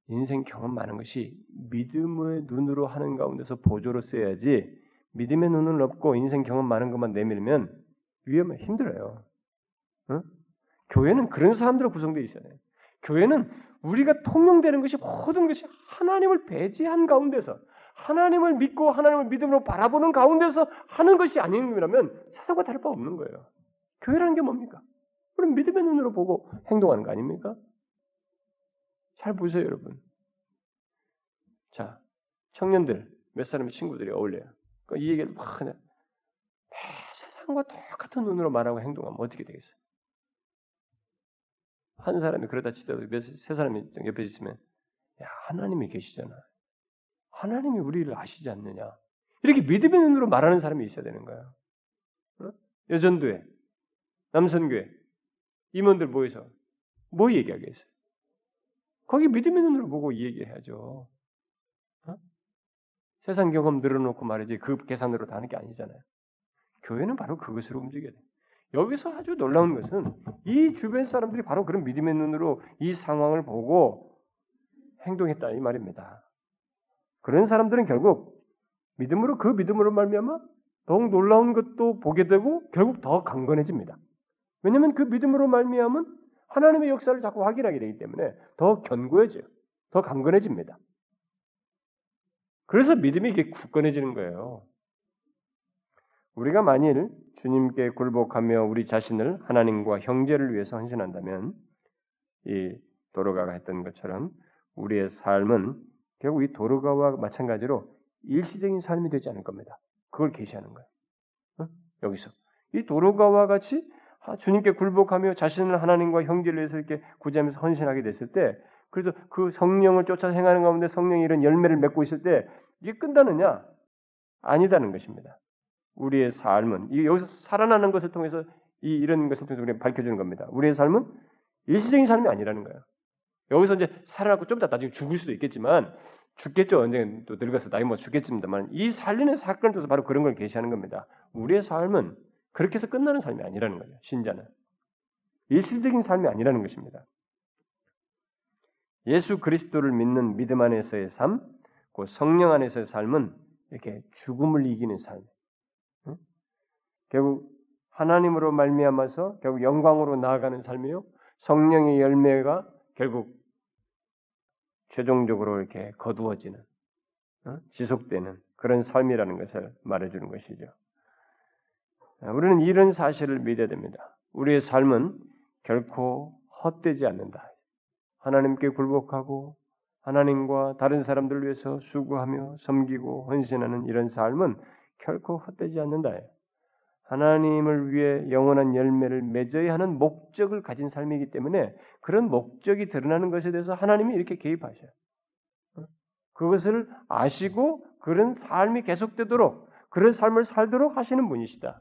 인생 경험 많은 것이 믿음의 눈으로 하는 가운데서 보조로 써야지 믿음의 눈을 없고 인생 경험 많은 것만 내밀면 위험해 힘들어요. 응? 교회는 그런 사람들로 구성되어 있어야 돼요. 교회는 우리가 통용되는 것이 모든 것이 하나님을 배제한 가운데서 하나님을 믿고 하나님을 믿음으로 바라보는 가운데서 하는 것이 아니라면 세상과 다를 바 없는 거예요. 교회라는 게 뭡니까? 우리는 믿음의 눈으로 보고 행동하는 거 아닙니까? 잘 보세요, 여러분. 자, 청년들 몇 사람의 친구들이 어울려요. 그러니까 이 얘기를 막 그냥 세상과 똑같은 눈으로 말하고 행동하면 어떻게 되겠어요? 한 사람이 그러다 치더라도 세 사람이 옆에 있으면 야 하나님이 계시잖아. 하나님이 우리를 아시지 않느냐. 이렇게 믿음의 눈으로 말하는 사람이 있어야 되는 거야. 어? 여전도회, 남선교회, 임원들 모여서 뭐 얘기하겠어요? 거기 믿음의 눈으로 보고 얘기해야죠. 어? 세상 경험 늘어놓고 말이지 그 계산으로 다 하는 게 아니잖아요. 교회는 바로 그것으로 움직여야 돼. 여기서 아주 놀라운 것은 이 주변 사람들이 바로 그런 믿음의 눈으로 이 상황을 보고 행동했다 이 말입니다. 그런 사람들은 결국 믿음으로 그 믿음으로 말미암아 더욱 놀라운 것도 보게 되고 결국 더 강건해집니다. 왜냐하면 그 믿음으로 말미암은 하나님의 역사를 자꾸 확인하게 되기 때문에 더 견고해져요. 더 강건해집니다. 그래서 믿음이 이게 굳건해지는 거예요. 우리가 만일 주님께 굴복하며 우리 자신을 하나님과 형제를 위해서 헌신한다면 이 도로가가 했던 것처럼 우리의 삶은 결국 이 도로가와 마찬가지로 일시적인 삶이 되지 않을 겁니다. 그걸 계시하는 거예요. 어? 여기서 이 도로가와 같이 주님께 굴복하며 자신을 하나님과 형제를 위해서 이렇게 구제하면서 헌신하게 됐을 때, 그래서 그 성령을 쫓아 행하는 가운데 성령이 이런 열매를 맺고 있을 때 이게 끝나느냐? 아니다는 것입니다. 우리의 삶은 이 여기서 살아나는 것을 통해서 이 이런 것을 통해서 우리가 밝혀주는 겁니다. 우리의 삶은 일시적인 삶이 아니라는 거예요. 여기서 이제 살아나고 좀 이따 나중에 죽을 수도 있겠지만 죽겠죠. 언젠 또 늙어서 나이 먹어 죽겠습니다만 이 살리는 사건을 통해서 바로 그런 걸 계시하는 겁니다. 우리의 삶은 그렇게 해서 끝나는 삶이 아니라는 거죠. 신자는 일시적인 삶이 아니라는 것입니다. 예수 그리스도를 믿는 믿음 안에서의 삶, 그 성령 안에서의 삶은 이렇게 죽음을 이기는 삶. 응? 결국 하나님으로 말미암아서 결국 영광으로 나아가는 삶이요. 성령의 열매가 결국 최종적으로 이렇게 거두어지는 어? 지속되는 그런 삶이라는 것을 말해주는 것이죠. 우리는 이런 사실을 믿어야 됩니다. 우리의 삶은 결코 헛되지 않는다. 하나님께 굴복하고 하나님과 다른 사람들을 위해서 수고하며 섬기고 헌신하는 이런 삶은 결코 헛되지 않는다. 하나님을 위해 영원한 열매를 맺어야 하는 목적을 가진 삶이기 때문에 그런 목적이 드러나는 것에 대해서 하나님이 이렇게 개입하셔요. 그것을 아시고 그런 삶이 계속되도록 그런 삶을 살도록 하시는 분이시다.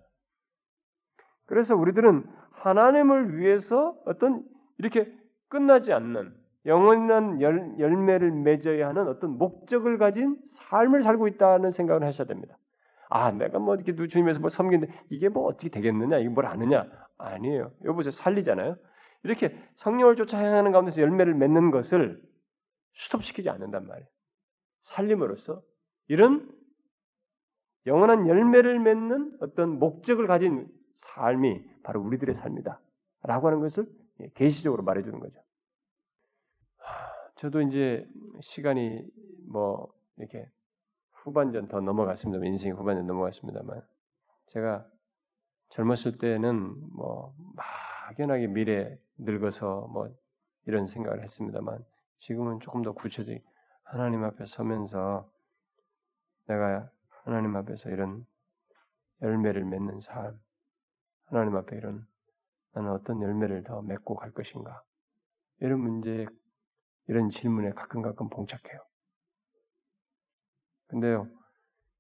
그래서 우리들은 하나님을 위해서 어떤 이렇게 끝나지 않는 영원한 열, 열매를 맺어야 하는 어떤 목적을 가진 삶을 살고 있다는 생각을 하셔야 됩니다. 아, 내가 뭐 이렇게 주님에서 뭐 섬기는데 이게 뭐 어떻게 되겠느냐? 이게 뭘 아느냐? 아니에요. 여보세요. 살리잖아요. 이렇게 성령을 쫓아 향하는 가운데서 열매를 맺는 것을 스톱시키지 않는단 말이에요. 살림으로써 이런 영원한 열매를 맺는 어떤 목적을 가진 삶이 바로 우리들의 삶이다. 라고 하는 것을 예, 계시적으로 말해주는 거죠. 저도 이제 시간이 뭐 이렇게 후반전 더 넘어갔습니다. 인생 후반전 넘어갔습니다만 제가 젊었을 때는 뭐 막연하게 미래 늙어서 뭐 이런 생각을 했습니다만 지금은 조금 더 구체적인 하나님 앞에 서면서 내가 하나님 앞에서 이런 열매를 맺는 삶, 하나님 앞에 이런 나는 어떤 열매를 더 맺고 갈 것인가 이런 문제, 이런 질문에 가끔 가끔 봉착해요. 근데요,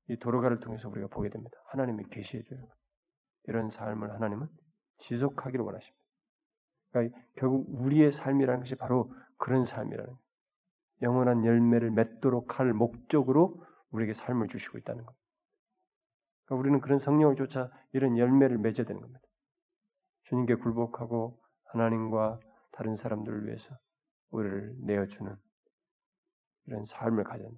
이 도로가를 통해서 우리가 보게 됩니다. 하나님이 계시해 줘요. 이런 삶을 하나님은 지속하기를 원하십니다. 그러니까 결국 우리의 삶이라는 것이 바로 그런 삶이라는 거예요. 영원한 열매를 맺도록 할 목적으로 우리에게 삶을 주시고 있다는 겁니다. 그러니까 우리는 그런 성령을 쫓아 이런 열매를 맺어야 되는 겁니다. 주님께 굴복하고 하나님과 다른 사람들을 위해서 우리를 내어주는 이런 삶을 가져야.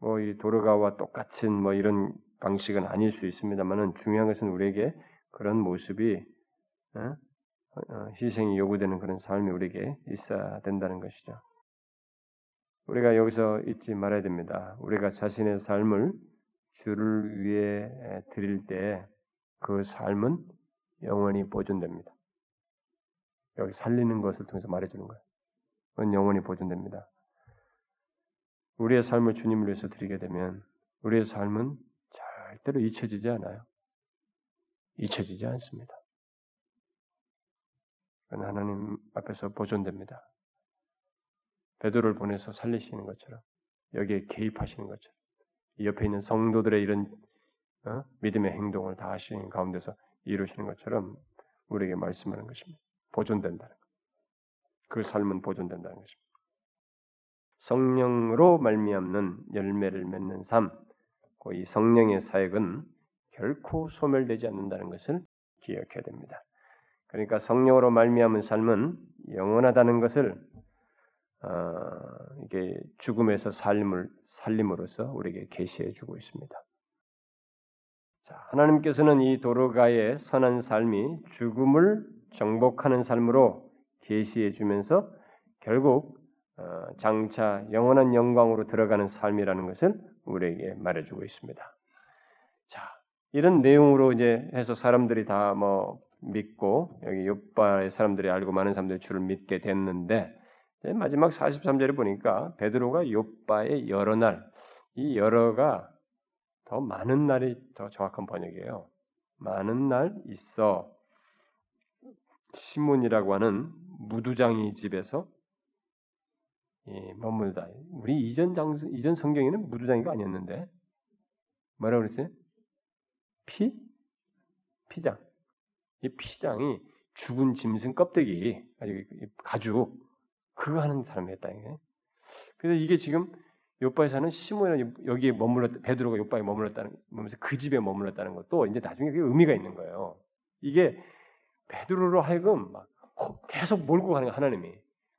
뭐이 도르가와 똑같은 뭐 이런 방식은 아닐 수 있습니다만은 중요한 것은 우리에게 그런 모습이 어? 어, 희생이 요구되는 그런 삶이 우리에게 있어야 된다는 것이죠. 우리가 여기서 잊지 말아야 됩니다. 우리가 자신의 삶을 주를 위해 드릴 때 그 삶은 영원히 보존됩니다. 여기 살리는 것을 통해서 말해주는 거예요. 그건 영원히 보존됩니다. 우리의 삶을 주님을 위해서 드리게 되면 우리의 삶은 절대로 잊혀지지 않아요. 잊혀지지 않습니다. 그건 하나님 앞에서 보존됩니다. 베드로를 보내서 살리시는 것처럼 여기에 개입하시는 것처럼 옆에 있는 성도들의 이런 어? 믿음의 행동을 다 하시는 가운데서 이루시는 것처럼 우리에게 말씀하는 것입니다. 보존된다는 것. 그 삶은 보존된다는 것입니다. 성령으로 말미암는 열매를 맺는 삶, 이 성령의 사역은 결코 소멸되지 않는다는 것을 기억해야 됩니다. 그러니까 성령으로 말미암은 삶은 영원하다는 것을 어, 이게 죽음에서 삶을 살림으로써 우리에게 계시해 주고 있습니다. 자, 하나님께서는 이 도로가의 선한 삶이 죽음을 정복하는 삶으로 계시해 주면서 결국 어, 장차 영원한 영광으로 들어가는 삶이라는 것을 우리에게 말해주고 있습니다. 자, 이런 내용으로 이제 해서 사람들이 다 뭐 믿고 여기 요바의 사람들이 알고 많은 사람들이 주를 믿게 됐는데 마지막 43절에 보니까 베드로가 요바의 여러 날, 이 여러가 더 많은 날이 더 정확한 번역이에요. 많은 날 있어 시몬이라고 하는 무두장이 집에서 예, 머물다. 우리 이전 장 이전 성경에는 무두장이가 아니었는데 뭐라고 그랬어요? 피 피장. 이 피장이 죽은 짐승 껍데기 가죽 그거 하는 사람이었다 이게. 그래서 이게 지금 요바에 사는 시몬이 여기에 머물렀 베드로가 요바에 머물렀다는 뭐면서 그 집에 머물렀다는 것도 이제 나중에 그게 의미가 있는 거예요. 이게 베드로로 하여금 막 계속 몰고 가는 하나님이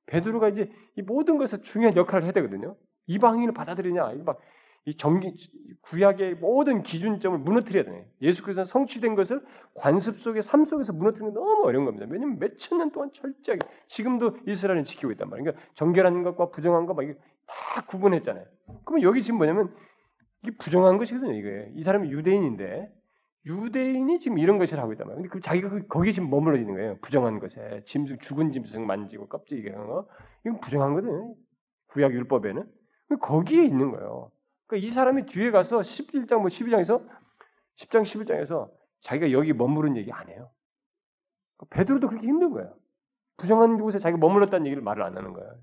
베드로가 이제 이 모든 것에 중요한 역할을 해야 되거든요. 이방인을 받아들이냐, 이막 이 정기 구약의 모든 기준점을 무너뜨려야 되네. 예수 그리스도 성취된 것을 관습 속의 삶 속에서 무너뜨리는 게 너무 어려운 겁니다. 왜냐하면 몇천 년 동안 철저하게 지금도 이스라엘은 지키고 있단 말이에요. 그러니까 정결한 것과 부정한 것막 이게 다 구분했잖아요. 그러면 여기 지금 뭐냐면 이게 부정한 것이거든요. 이게 이 사람이 유대인인데 유대인이 지금 이런 것을 하고 있단 말이에요. 근데 그 자기가 그 거기에 지금 머물러 있는 거예요. 부정한 것에 짐승 죽은 짐승 만지고 껍질 이게 거 이건 부정한 거든. 구약 율법에는 거기에 있는 거예요. 그러니까 이 사람이 뒤에 가서 11장 뭐 12장에서 10장 11장에서 자기가 여기 머무른 얘기 안 해요. 베드로도 그렇게 힘든 거예요. 부정한 곳에 자기가 머물렀다는 얘기를 말을 안 하는 거예요.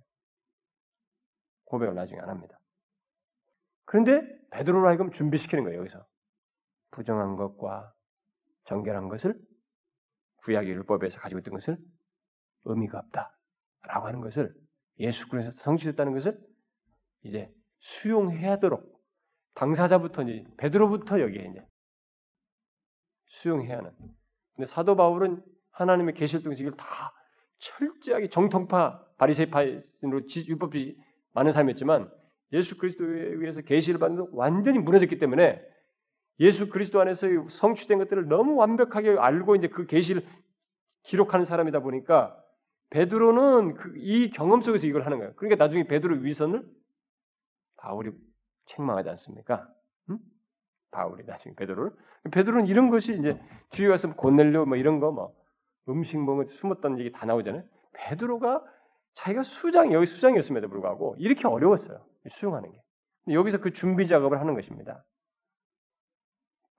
고백을 나중에 안 합니다. 그런데 베드로로 하여금 준비시키는 거예요. 여기서 부정한 것과 정결한 것을 구약의 율법에서 가지고 있던 것을 의미가 없다라고 하는 것을 예수 그리스도 성취됐다는 것을 이제 수용해야 하도록 당사자부터 이제 베드로부터 여기에 이제 수용해야 하는. 근데 사도 바울은 하나님의 통해서 이걸 다 철저하게 정통파 바리새파로 율법주의 많은 삶이었지만 예수 그리스도에 의해서 계시를 받는 완전히 무너졌기 때문에 예수 그리스도 안에서 성취된 것들을 너무 완벽하게 알고 이제 그 계시를 기록하는 사람이다 보니까 베드로는 그 이 경험 속에서 이걸 하는 거예요. 그러니까 나중에 베드로 위선을 바울이 책망하지 않습니까? 응? 바울이 나중에 베드로를 베드로는 이런 것이 이제 뒤에 가서 고넬료 뭐 이런 거 뭐 음식 먹은 숨었다는 얘기 다 나오잖아요. 베드로가 자기가 수장 여기 수장이었음에도 불구하고 이렇게 어려웠어요. 수용하는 게. 여기서 그 준비 작업을 하는 것입니다.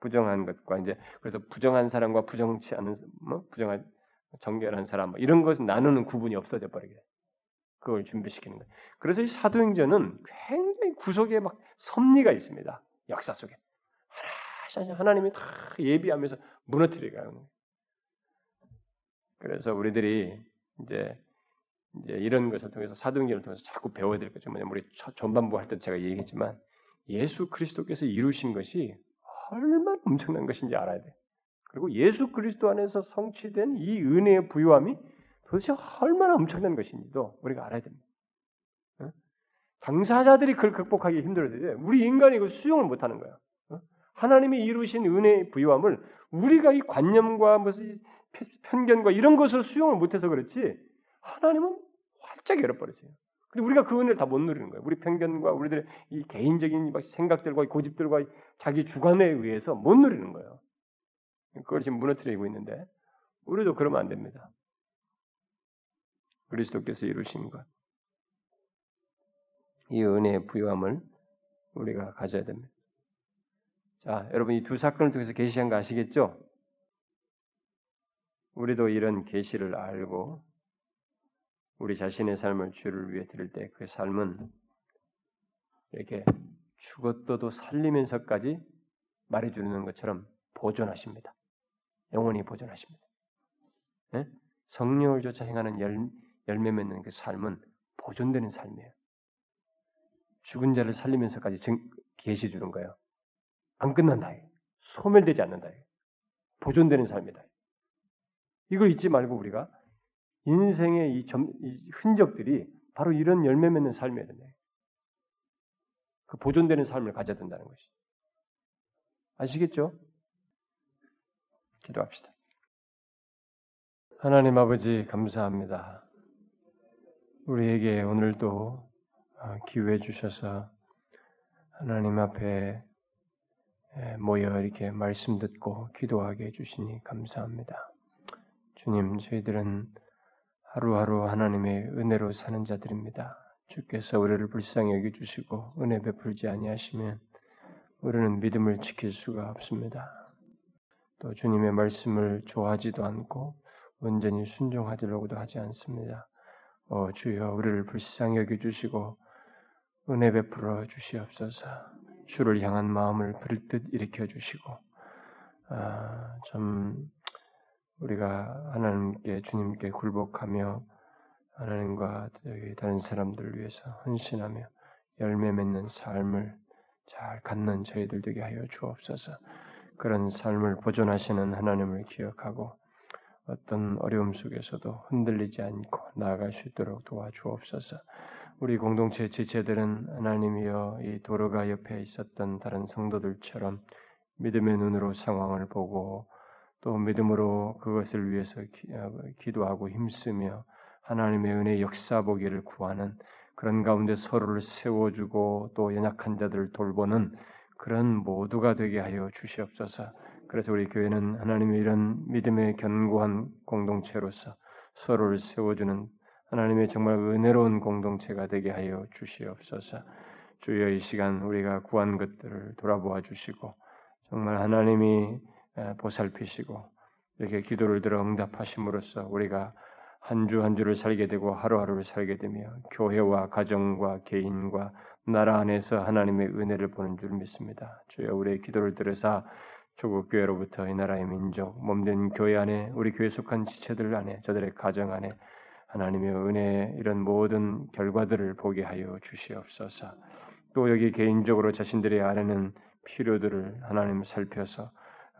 부정한 것과 이제 그래서 부정한 사람과 부정치 않은 뭐 부정한 정결한 사람 뭐 이런 것은 나누는 구분이 없어져 버리게. 그걸 준비시키는 거예요. 그래서 이 사도행전은 굉장히 구속에 막 섭리가 있습니다. 역사 속에 하나 하나님이 다 예비하면서 무너뜨리가요. 그래서 우리들이 이제 이제 이런 것을 통해서 사도행전을 통해서 자꾸 배워야 될 것이 뭐냐면 우리 전반부 할 때 제가 얘기했지만 예수 그리스도께서 이루신 것이 얼마나 엄청난 것인지 알아야 돼. 그리고 예수 그리스도 안에서 성취된 이 은혜의 부유함이 도대체 얼마나 엄청난 것인지도 우리가 알아야 됩니다. 당사자들이 그걸 극복하기 힘들어요. 우리 인간이 이걸 수용을 못하는 거야. 하나님이 이루신 은혜의 부유함을 우리가 이 관념과 무슨 편견과 이런 것을 수용을 못해서 그렇지 하나님은 활짝 열어버렸어요. 근데 우리가 그 은혜를 다 못 누리는 거예요. 우리 편견과 우리들의 이 개인적인 생각들과 고집들과 자기 주관에 의해서 못 누리는 거예요. 그걸 지금 무너뜨리고 있는데 우리도 그러면 안 됩니다. 그리스도께서 이루신 것. 이 은혜의 부유함을 우리가 가져야 됩니다. 자, 여러분 이 두 사건을 통해서 계시한 거 아시겠죠? 우리도 이런 계시를 알고 우리 자신의 삶을 주를 위해 드릴 때 그 삶은 이렇게 죽었어도 살리면서까지 말해주는 것처럼 보존하십니다. 영원히 보존하십니다. 네? 성령을 조차 행하는 열, 열매 맺는 그 삶은 보존되는 삶이에요. 죽은 자를 살리면서까지 증, 계시 주는 거예요. 안 끝난다. 소멸되지 않는다. 보존되는 삶이다. 이걸 잊지 말고 우리가 인생의 이, 점, 이 흔적들이 바로 이런 열매 맺는 삶이어야 된다. 그 보존되는 삶을 가져야 된다는 것이. 아시겠죠? 기도합시다. 하나님 아버지 감사합니다. 우리에게 오늘도 어, 기회 주셔서 하나님 앞에 모여 이렇게 말씀 듣고 기도하게 해주시니 감사합니다. 주님, 저희들은 하루하루 하나님의 은혜로 사는 자들입니다. 주께서 우리를 불쌍히 여겨주시고 은혜 베풀지 아니하시면 우리는 믿음을 지킬 수가 없습니다. 또 주님의 말씀을 좋아하지도 않고 온전히 순종하려고도 하지 않습니다. 어, 주여 우리를 불쌍히 여겨주시고 은혜 베풀어 주시옵소서. 주를 향한 마음을 불뜻 일으켜 주시고 아, 좀 우리가 하나님께 주님께 굴복하며 하나님과 다른 사람들을 위해서 헌신하며 열매 맺는 삶을 잘 갖는 저희들 되게 하여 주옵소서. 그런 삶을 보존하시는 하나님을 기억하고 어떤 어려움 속에서도 흔들리지 않고 나아갈 수 있도록 도와주옵소서. 우리 공동체 지체들은 하나님이여 이 도로가 옆에 있었던 다른 성도들처럼 믿음의 눈으로 상황을 보고 또 믿음으로 그것을 위해서 기, 도하고 힘쓰며 하나님의 은혜 역사 보기를 구하는 그런 가운데 서로를 세워주고 또 연약한 자들을 돌보는 그런 모두가 되게 하여 주시옵소서. 그래서 우리 교회는 하나님의 이런 믿음의 견고한 공동체로서 서로를 세워주는 하나님의 정말 은혜로운 공동체가 되게 하여 주시옵소서. 주여 이 시간 우리가 구한 것들을 돌아보아 주시고 정말 하나님이 보살피시고 이렇게 기도를 들어 응답하심으로써 우리가 한주한 주를 살게 되고 하루하루를 살게 되며 교회와 가정과 개인과 나라 안에서 하나님의 은혜를 보는 줄 믿습니다. 주여 우리의 기도를 들으사 조국 교회로부터 이 나라의 민족 몸된 교회 안에 우리 교회 속한 지체들 안에 저들의 가정 안에 하나님의 은혜 이런 모든 결과들을 보게 하여 주시옵소서. 또 여기 개인적으로 자신들의 안에는 필요들을 하나님 살펴서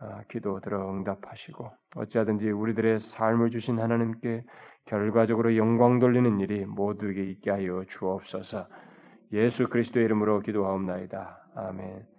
어, 기도 들어 응답하시고 어찌하든지 우리들의 삶을 주신 하나님께 결과적으로 영광 돌리는 일이 모두에게 있게 하여 주옵소서. 예수 그리스도의 이름으로 기도하옵나이다. 아멘.